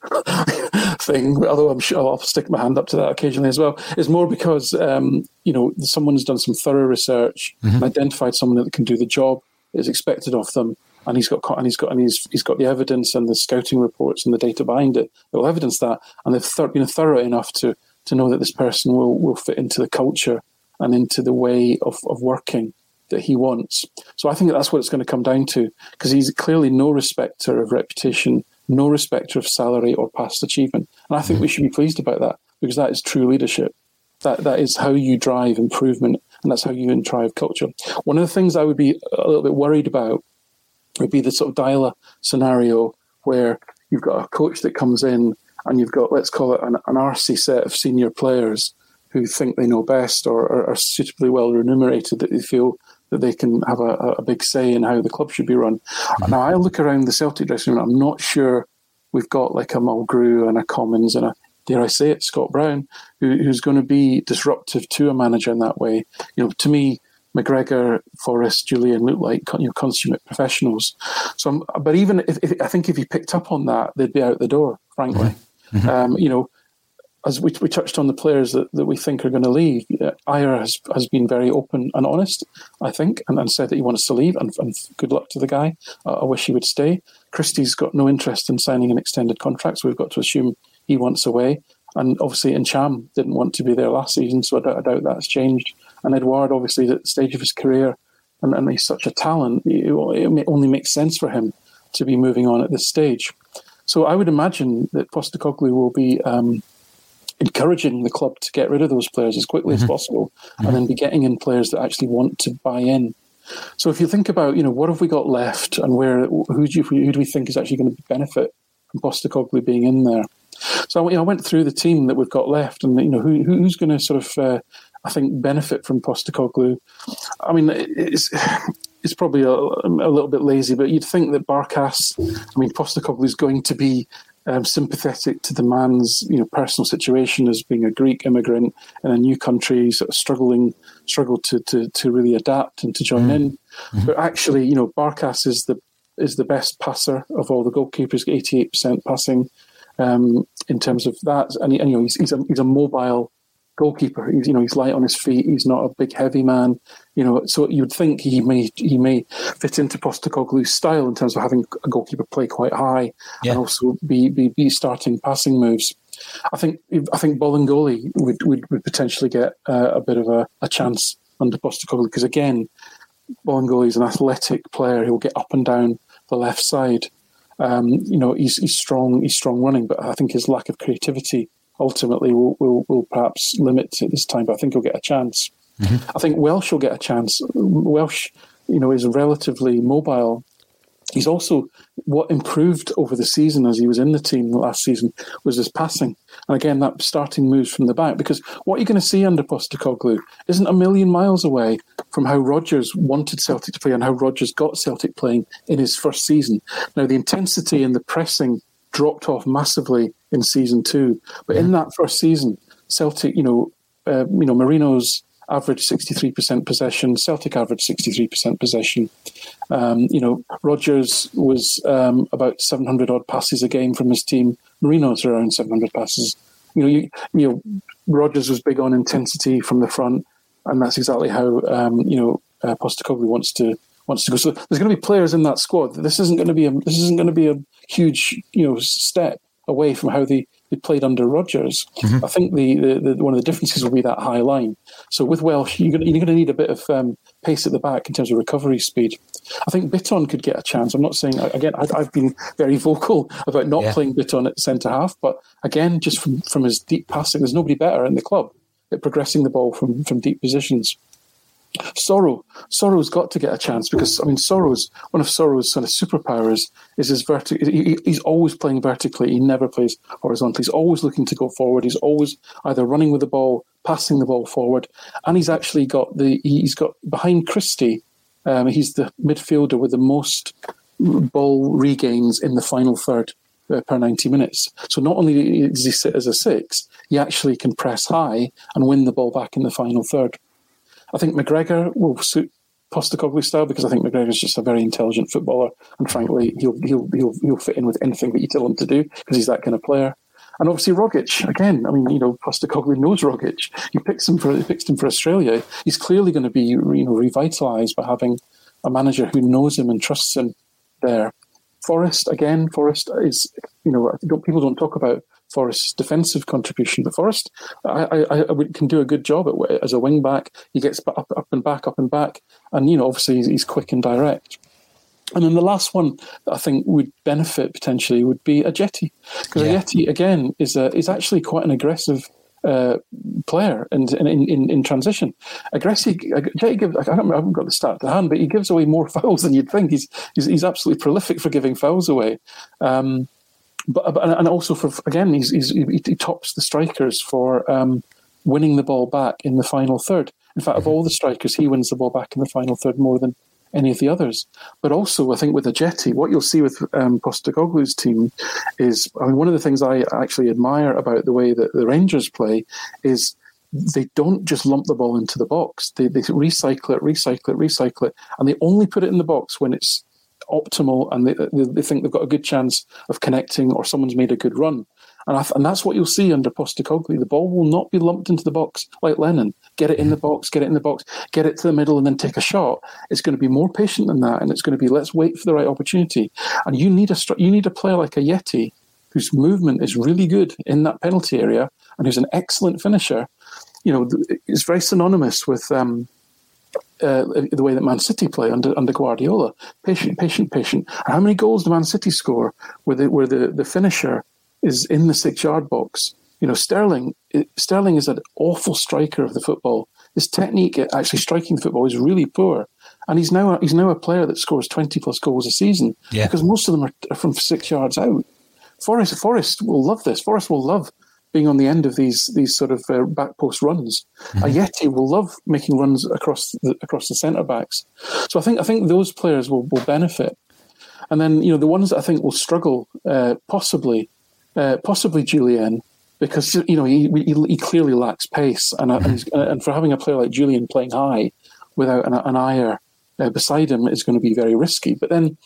thing, although I'm sure I'll stick my hand up to that occasionally as well. It's more because um, you know someone's done some thorough research mm-hmm. and identified someone that can do the job is expected of them, and he's got and he's got and he's he's got the evidence and the scouting reports and the data behind it that will evidence that, and they've th- been thorough enough to to know that this person will will fit into the culture and into the way of, of working that he wants. So I think that's what it's going to come down to because he's clearly no respecter of reputation, no respecter of salary or past achievement. And I think we should be pleased about that because that is true leadership. That that is how you drive improvement and that's how you drive culture. One of the things I would be a little bit worried about would be the sort of Deila scenario where you've got a coach that comes in and you've got, let's call it an, an RC set of senior players who think they know best or are, are suitably well remunerated that they feel that they can have a, a, big say in how the club should be run. Mm-hmm. Now, I look around the Celtic dressing room, I'm not sure we've got like a Mulgrew and a Commons and a, dare I say it, Scott Brown, who, who's going to be disruptive to a manager in that way. You know, to me, McGregor, Forrest, Jullien look like you know consummate professionals. So, I'm, but even if, if, I think if he picked up on that, they'd be out the door. Frankly, mm-hmm. um, you know, as we, we touched on the players that, that we think are going to leave, Ajer has, has been very open and honest, I think, and, and said that he wants to leave, and, and good luck to the guy. Uh, I wish he would stay. Christie's got no interest in signing an extended contract, so we've got to assume he wants away. And obviously, Ntcham didn't want to be there last season, so I doubt, I doubt that's changed. And Edouard, obviously, at the stage of his career, and, and he's such a talent, it, it only makes sense for him to be moving on at this stage. So I would imagine that Postecoglou will be um, encouraging the club to get rid of those players as quickly mm-hmm. as possible, mm-hmm. and then be getting in players that actually want to buy in. So if you think about, you know, what have we got left, and where who do you, who do we think is actually going to benefit from Postecoglou being in there? So you know, I went through the team that we've got left, and you know, who, who's going to sort of, uh, I think, benefit from Postecoglou. I mean, it's it's probably a, a, little bit lazy, but you'd think that Barkas, I mean, Postecoglou is going to be um, sympathetic to the man's you know personal situation as being a Greek immigrant in a new country, sort of struggling, struggled to to, to really adapt and to join mm. in. Mm-hmm. But actually, you know, Barkas is the is the best passer of all the goalkeepers, eighty eight percent passing um, in terms of that, and, and you know he's he's a, he's a mobile goalkeeper. He's you know he's light on his feet. He's not a big heavy man. You know, so you'd think he may he may fit into Postecoglou's style in terms of having a goalkeeper play quite high yeah. and also be, be be starting passing moves. I think I think Bolingoli would, would, would potentially get uh, a bit of a, a chance under Postacoglu because again, Bolingoli is an athletic player. He'll get up and down the left side. Um, you know, he's, he's strong. He's strong running, but I think his lack of creativity ultimately will, will, will perhaps limit it this time, but I think he'll get a chance. Mm-hmm. I think Welsh will get a chance. Welsh, you know, is relatively mobile. He's also what improved over the season as he was in the team last season was his passing, and again that starting moves from the back. Because what you're going to see under Postecoglou isn't a million miles away from how Rodgers wanted Celtic to play and how Rodgers got Celtic playing in his first season. Now the intensity and the pressing dropped off massively in season two. But in that first season, Celtic, you know, uh, you know, Marinos average 63% possession, Celtic average 63% possession. Um, you know, Rodgers was um, about 700 odd passes a game from his team. Marinos around 700 passes. You know, you, you know, Rodgers was big on intensity from the front, and that's exactly how um, you know uh, Postecoglou wants to wants to go. So there's going to be players in that squad. This isn't going to be a this isn't going to be a huge you know step away from how they, they played under Rodgers. Mm-hmm. I think the, the, the, one of the differences will be that high line. So with Welsh, you're going, to, you're going to need a bit of um, pace at the back in terms of recovery speed. I think Bitton could get a chance. I'm not saying again. I, have been very vocal about not yeah. playing Bitton at centre half, but again, just from from his deep passing, there's nobody better in the club at progressing the ball from from deep positions. Soro, Soro's got to get a chance because I mean, Soro's one of Soro's sort of superpowers is his vertical. He, he's always playing vertically. He never plays horizontally. He's always looking to go forward. He's always either running with the ball, passing the ball forward, and he's actually got the. He's got behind Christie. Um, he's the midfielder with the most ball regains in the final third uh, per 90 minutes. So not only does he sit as a six, he actually can press high and win the ball back in the final third. I think McGregor will suit Postecoglou's style because I think McGregor's just a very intelligent footballer, and frankly, he'll he'll he'll, he'll fit in with anything that you tell him to do because he's that kind of player. And obviously Rogic, again, I mean, you know, Postecoglou knows Rogic. He picks him for he picks him for Australia. He's clearly going to be you know revitalised by having a manager who knows him and trusts him there. Forrest again, Forrest is you know don't, people don't talk about Forrest's defensive contribution. But Forrest, I, I, I can do a good job at, as a wing back. He gets up, up and back, up and back, and you know, obviously he's, he's quick and direct. And then the last one that I think would benefit potentially would be Ajeti, because yeah. Jetty again is a, is actually quite an aggressive uh, player in, in, in, in transition. Aggressive, Jetty gives, I, I haven't got the stat to hand, but he gives away more fouls than you'd think. He's, he's, he's absolutely prolific for giving fouls away. Um, but, but and also for again, he's, he's he, he tops the strikers for um, winning the ball back in the final third. In fact, of all the strikers, he wins the ball back in the final third more than any of the others. But also, I think with Ajeti, what you'll see with um, Postecoglou's team is, I mean, one of the things I actually admire about the way that the Rangers play is they don't just lump the ball into the box. They, they recycle it, recycle it, recycle it, and they only put it in the box when it's optimal and they, they, they think they've got a good chance of connecting or someone's made a good run. And, I, and that's what you'll see under Postecoglou. The ball will not be lumped into the box like Lennon. Get it in the box, get it in the box, get it to the middle, and then take a shot. It's going to be more patient than that, and it's going to be let's wait for the right opportunity. And you need a you need a player like Ajeti, whose movement is really good in that penalty area, and who's an excellent finisher. You know, it's very synonymous with. Um, uh, the way that Man City play under under Guardiola, patient, patient, patient. And How many goals do Man City score where the where the, the finisher is in the six yard box. You know, Sterling Sterling is an awful striker of the football. His technique at actually striking the football is really poor, and he's now he's now a player that scores twenty plus goals a season yeah. because most of them are from six yards out. Forrest Forrest will love this. Forrest will love being on the end of these these sort of uh, back post runs. Mm-hmm. Ajeti will love making runs across the, across the centre backs. So I think I think those players will, will benefit. And then you know the ones that I think will struggle uh, possibly uh, possibly Jullien, because you know he, he, he clearly lacks pace, and, uh, and, and, for having a player like Jullien playing high without an, an Ajer uh, beside him is going to be very risky. But then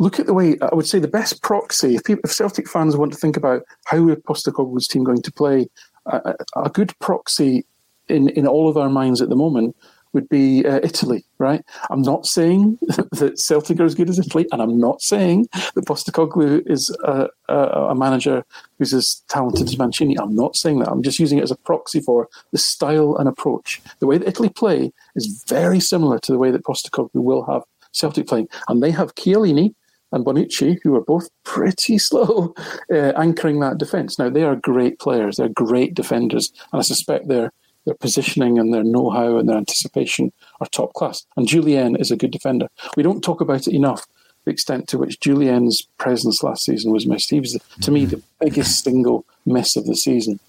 look at the way I would say the best proxy. If, people, if Celtic fans want to think about how is Postecoglou's team going to play, a, a good proxy in in all of our minds at the moment would be uh, Italy, right? I'm not saying that Celtic are as good as Italy, and I'm not saying that Postecoglou is a, a, a, manager who's as talented as Mancini. I'm not saying that. I'm just using it as a proxy for the style and approach. The way that Italy play is very similar to the way that Postecoglou will have Celtic playing, and they have Chiellini and Bonucci, who are both pretty slow uh, anchoring that defence. Now they are great players; they're great defenders, and I suspect they're their positioning and their know-how and their anticipation are top class. And Jullien is a good defender. We don't talk about it enough. The extent to which Jullien's presence last season was missed. He was, to me, the biggest single miss of the season.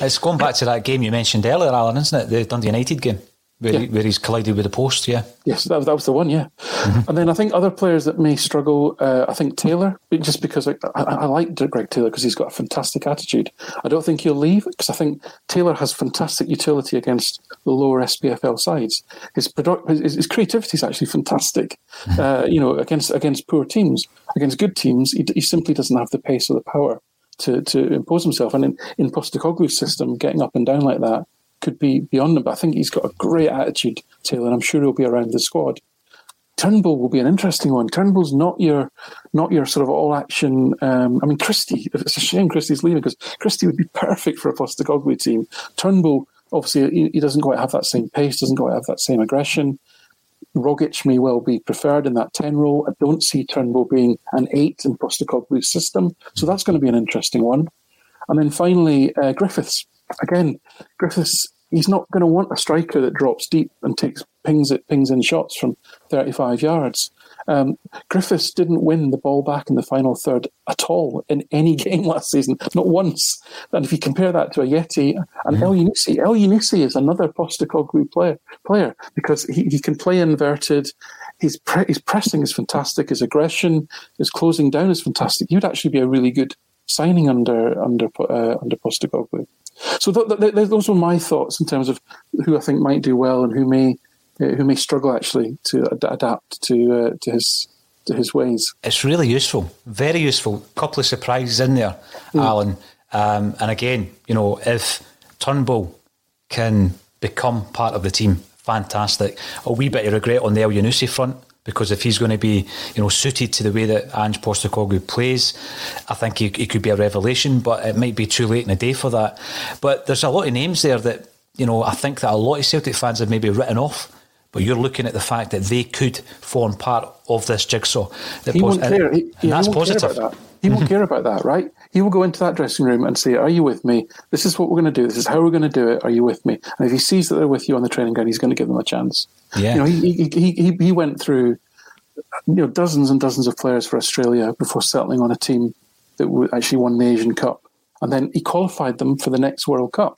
It's going back to that game you mentioned earlier, Alan, isn't it? The Dundee United game where, yeah. he, where he's collided with the post. Yeah. Yes, that, that was the one. Yeah. Mm-hmm. And then I think other players that may struggle. Uh, I think Taylor, just because I, I, I like Greg Taylor because he's got a fantastic attitude. I don't think he'll leave because I think Taylor has fantastic utility against the lower SPFL sides. His product, his, his creativity is actually fantastic. Mm-hmm. Uh, you know, against against poor teams, against good teams, he, he simply doesn't have the pace or the power to, to impose himself. And in, in Postecoglou's system, getting up and down like that could be beyond him. But I think he's got a great attitude, Taylor, and I'm sure he'll be around the squad. Turnbull will be an interesting one. Turnbull's not your not your sort of all action. Um, I mean, Christie. It's a shame Christie's leaving because Christie would be perfect for a Postecoglou team. Turnbull, obviously, he, he, doesn't quite have that same pace, doesn't quite have that same aggression. Rogic may well be preferred in that ten role. I don't see Turnbull being an eight in Postecoglou's system, so that's going to be an interesting one. And then finally, uh, Griffiths. Again, Griffiths he's not going to want a striker that drops deep and takes pings it pings in shots from 35 yards. Um, Griffiths didn't win the ball back in the final third at all in any game last season, not once. And if you compare that to Ajeti and El Yunusi, Elyounoussi is another Postecoglou player, player because he, he can play inverted. His, pre- his pressing is fantastic. His aggression, his closing down is fantastic. He would actually be a really good signing under under uh, under Postecoglou. So th- th- th- those were my thoughts in terms of who I think might do well and who may uh, who may struggle actually to ad- adapt to uh, to his to his ways. It's really useful, very useful. Couple of surprises in there, mm. Alan. Um, and again, you know, if Turnbull can become part of the team, fantastic. A wee bit of regret on the Elyounoussi front because if he's going to be, you know, suited to the way that Ange Postecoglou plays, I think he, he could be a revelation. But it might be too late in the day for that. But there's a lot of names there that you know I think that a lot of Celtic fans have maybe written off. But you're looking at the fact that they could form part of this jigsaw. That he pos- won't care. He, and, he, that's positive. That. He won't care about that, right? He will go into that dressing room and say, "Are you with me? This is what we're going to do. This is how we're going to do it. Are you with me?" And if he sees that they're with you on the training ground, he's going to give them a chance. Yeah. You know, he he he, he, he went through you know dozens and dozens of players for Australia before settling on a team that actually won the Asian Cup, and then he qualified them for the next World Cup.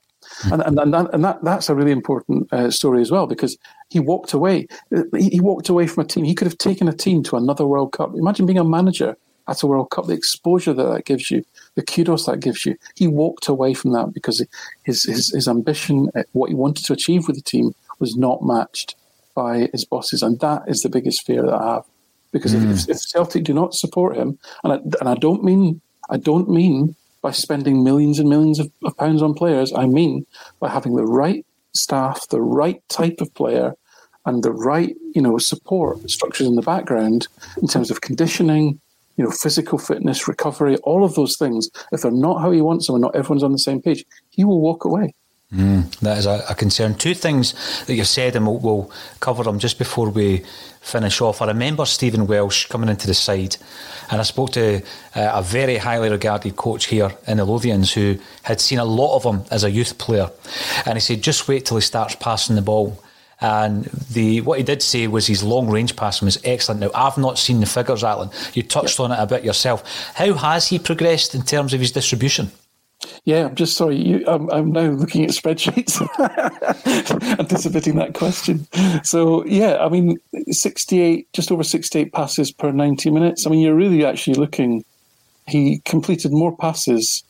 And, and, and, that, and that, that's a really important uh, story as well because he walked away. He, he walked away from a team. He could have taken a team to another World Cup. Imagine being a manager at a World Cup, the exposure that that gives you, the kudos that gives you. He walked away from that because his, his, his ambition, uh, what he wanted to achieve with the team, was not matched by his bosses. And that is the biggest fear that I have. Because mm. if, if, Celtic do not support him, and I, and I don't mean I don't mean by spending millions and millions of, of pounds on players. I mean by having the right staff, the right type of player, and the right, you know, support structures in the background in terms of conditioning, you know, physical fitness, recovery, all of those things. If they're not how he wants them and not everyone's on the same page, he will walk away. Mm, that is a, a, concern. Two things that you've said, and we'll, we'll, cover them just before we finish off. I remember Stephen Welsh coming into the side, and I spoke to uh, a very highly regarded coach here in the Lothians who had seen a lot of him as a youth player, and he said, "Just wait till he starts passing the ball." And the what he did say was his long range passing was excellent. Now I've not seen the figures, Alan. You touched yep. on it a bit yourself. How has he progressed in terms of his distribution? Yeah, I'm just sorry. You, I'm, I'm now looking at spreadsheets, anticipating that question. So, yeah, I mean, 68, just over 68 passes per 90 minutes. I mean, you're really actually looking, he completed more passes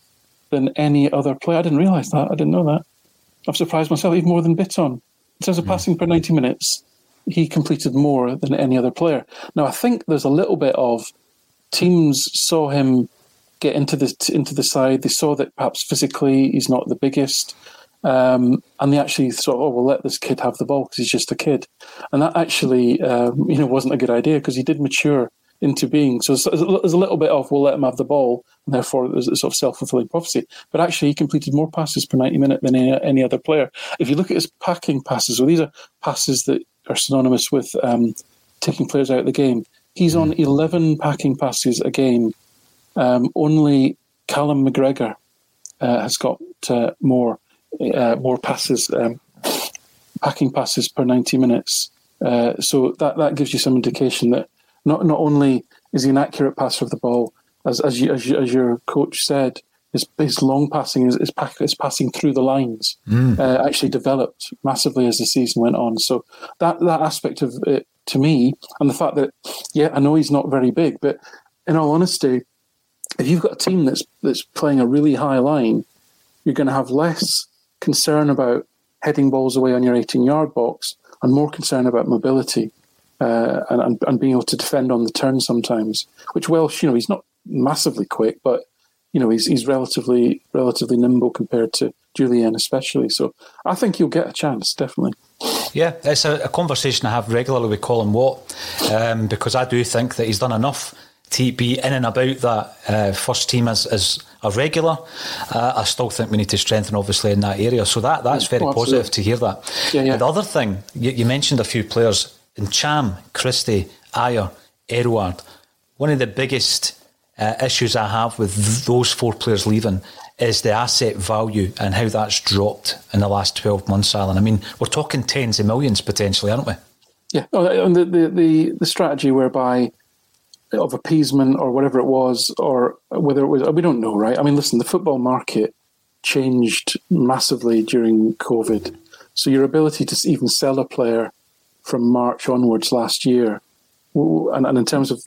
than any other player. I didn't realise that. I didn't know that. I've surprised myself, even more than Bitton. In terms of mm. passing per 90 minutes, he completed more than any other player. Now, I think there's a little bit of teams saw him get into the into the side. They saw that perhaps physically he's not the biggest, um, and they actually thought, "Oh, we'll let this kid have the ball because he's just a kid," and that actually, um, you know, wasn't a good idea because he did mature into being. So there's a little bit of we'll let him have the ball, and therefore there's a sort of self fulfilling prophecy. But actually, he completed more passes per 90 minute than any, any other player. If you look at his packing passes, well, these are passes that are synonymous with um, taking players out of the game. He's on 11 packing passes a game um, only Callum McGregor uh, has got uh, more uh, more passes, um, packing passes per ninety minutes. Uh, so that that gives you some indication that not not only is he an accurate passer of the ball, as as, you, as, you, as your coach said, his, his long passing is, is, pack, is passing through the lines. Mm. Uh, actually developed massively as the season went on. So that that aspect of it to me, and the fact that yeah, I know he's not very big, but in all honesty, if you've got a team that's that's playing a really high line, you're going to have less concern about heading balls away on your 18 yard box and more concern about mobility uh, and, and being able to defend on the turn sometimes. Which Welsh, you know, he's not massively quick, but you know he's he's relatively relatively nimble compared to Jullien, especially. So I think you'll get a chance, definitely. Yeah, it's a, a conversation I have regularly with Colin Watt um, because I do think that he's done enough to be in and about that uh, first team as, as a regular. Uh, I still think we need to strengthen, obviously, in that area. So that that's very oh, positive to hear that. Yeah, yeah. The other thing, you, you mentioned a few players Ntcham, Christie, Ajer, Edouard. One of the biggest uh, issues I have with those four players leaving is the asset value and how that's dropped in the last 12 months, Alan. I mean, we're talking tens of millions potentially, aren't we? Yeah, oh, and the, the, the, the strategy whereby of appeasement or whatever it was, or whether it was, we don't know, right? I mean, listen, the football market changed massively during COVID. So your ability to even sell a player from March onwards last year, and, and in terms of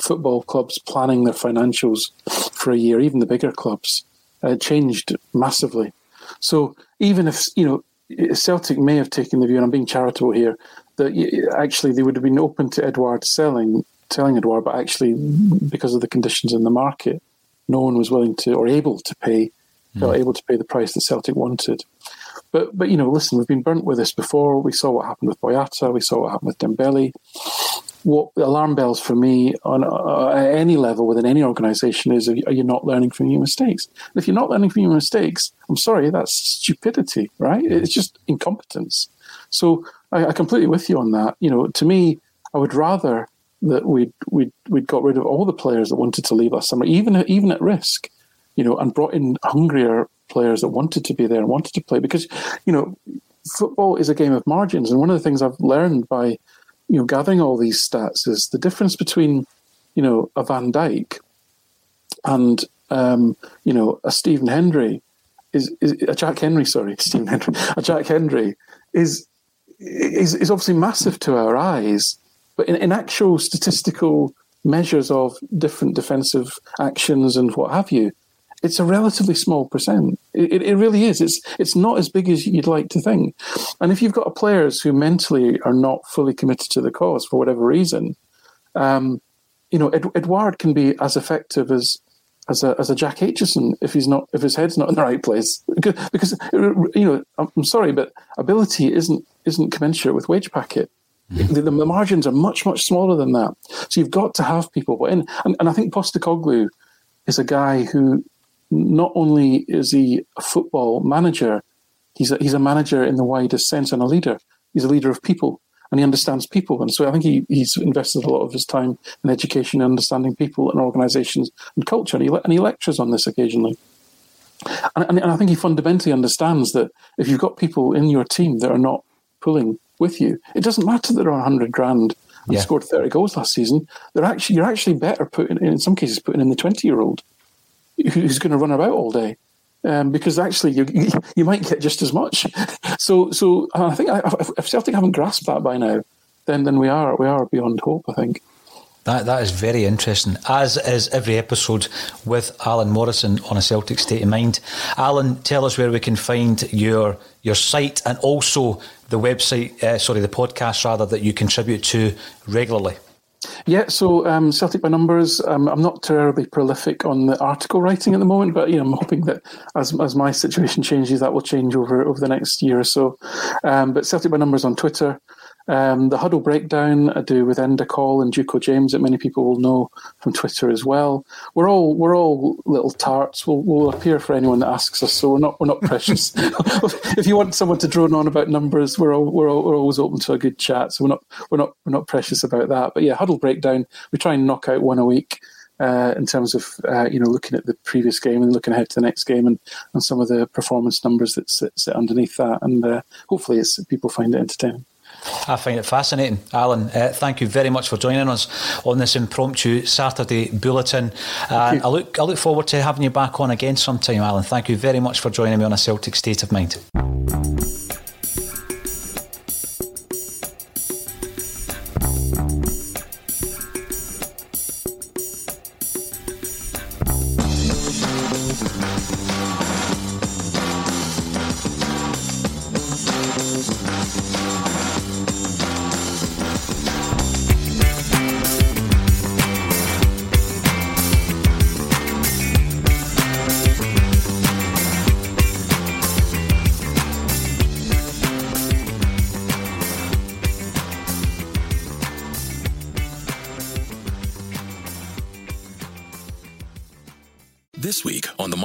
football clubs planning their financials for a year, even the bigger clubs, uh, changed massively. So even if, you know, Celtic may have taken the view, and I'm being charitable here, that actually they would have been open to Edouard selling telling Edouard, but actually, because of the conditions in the market, no one was willing to or able to pay, mm. able to pay the price that Celtic wanted. But but you know, listen, we've been burnt with this before. We saw what happened with Boyata. We saw what happened with Dembele. What alarm bells for me on uh, at any level within any organisation is: are you not learning from your mistakes? And if you're not learning from your mistakes, I'm sorry, that's stupidity, right? It's just incompetence. So I, I completely with you on that. You know, to me, I would rather that we'd we'd we'd got rid of all the players that wanted to leave last summer, even even at risk. you know, and brought in hungrier players that wanted to be there and wanted to play because, you know, football is a game of margins. And one of the things I've learned by, you know, gathering all these stats is the difference between, you know, a Van Dijk and, um, you know, a Stephen Hendry is, is a Jack Henry, sorry, Stephen Hendry, a Jack Hendry is, is, is obviously massive to our eyes. But in, in actual statistical measures of different defensive actions and what have you, it's a relatively small percent. It, it, really is. It's it's not as big as you'd like to think. And if you've got players who mentally are not fully committed to the cause for whatever reason, um, you know, Ed, Edouard can be as effective as as a as a Jack Aitchison if he's not if his head's not in the right place. Because, because you know, I'm sorry, but ability isn't isn't commensurate with wage packet. Mm-hmm. The, the, margins are much much smaller than that. So you've got to have people. And and, and I think Postecoglou is a guy who not only is he a football manager, he's a, he's a manager in the widest sense and a leader. He's a leader of people and he understands people. And so I think he, he's invested a lot of his time in education and understanding people and organizations and culture. And he, and he lectures on this occasionally. And, and, and I think he fundamentally understands that if you've got people in your team that are not pulling with you, it doesn't matter that they're on 100 grand and yeah. scored 30 goals last season. They're actually, you're actually better putting, in some cases, putting in the 20 year old who's going to run about all day. Um, because actually you you might get just as much. So so I think if Celtic haven't grasped that by now, then then we are we are beyond hope. I think. That that is very interesting. As is every episode with Alan Morrison on a Celtic state of mind. Alan, tell us where we can find your your site and also the website. Uh, sorry, the podcast rather that you contribute to regularly. Yeah, so um, Celtic by numbers. Um, I'm not terribly prolific on the article writing at the moment, but you know, I'm hoping that as as my situation changes, that will change over over the next year or so. Um, but Celtic by numbers on Twitter, um, the huddle breakdown I do with Enda Call and Duco James that many people will know from Twitter as well. We're all we're all little tarts. We'll, we'll appear for anyone that asks us, so we're not we're not precious. if you want someone to drone on about numbers, we're all, we're all, we're always open to a good chat. So we're not we're not we're not precious about that. But yeah, huddle breakdown. We try and knock out one a week. Uh, in terms of uh, you know looking at the previous game and looking ahead to the next game and, and some of the performance numbers that sit, sit underneath that and uh, hopefully it's people find it entertaining. I find it fascinating. Alan, uh, thank you very much for joining us on this impromptu Saturday bulletin. And I look, I look forward to having you back on again sometime, Alan. Thank you very much for joining me on a Celtic State of Mind.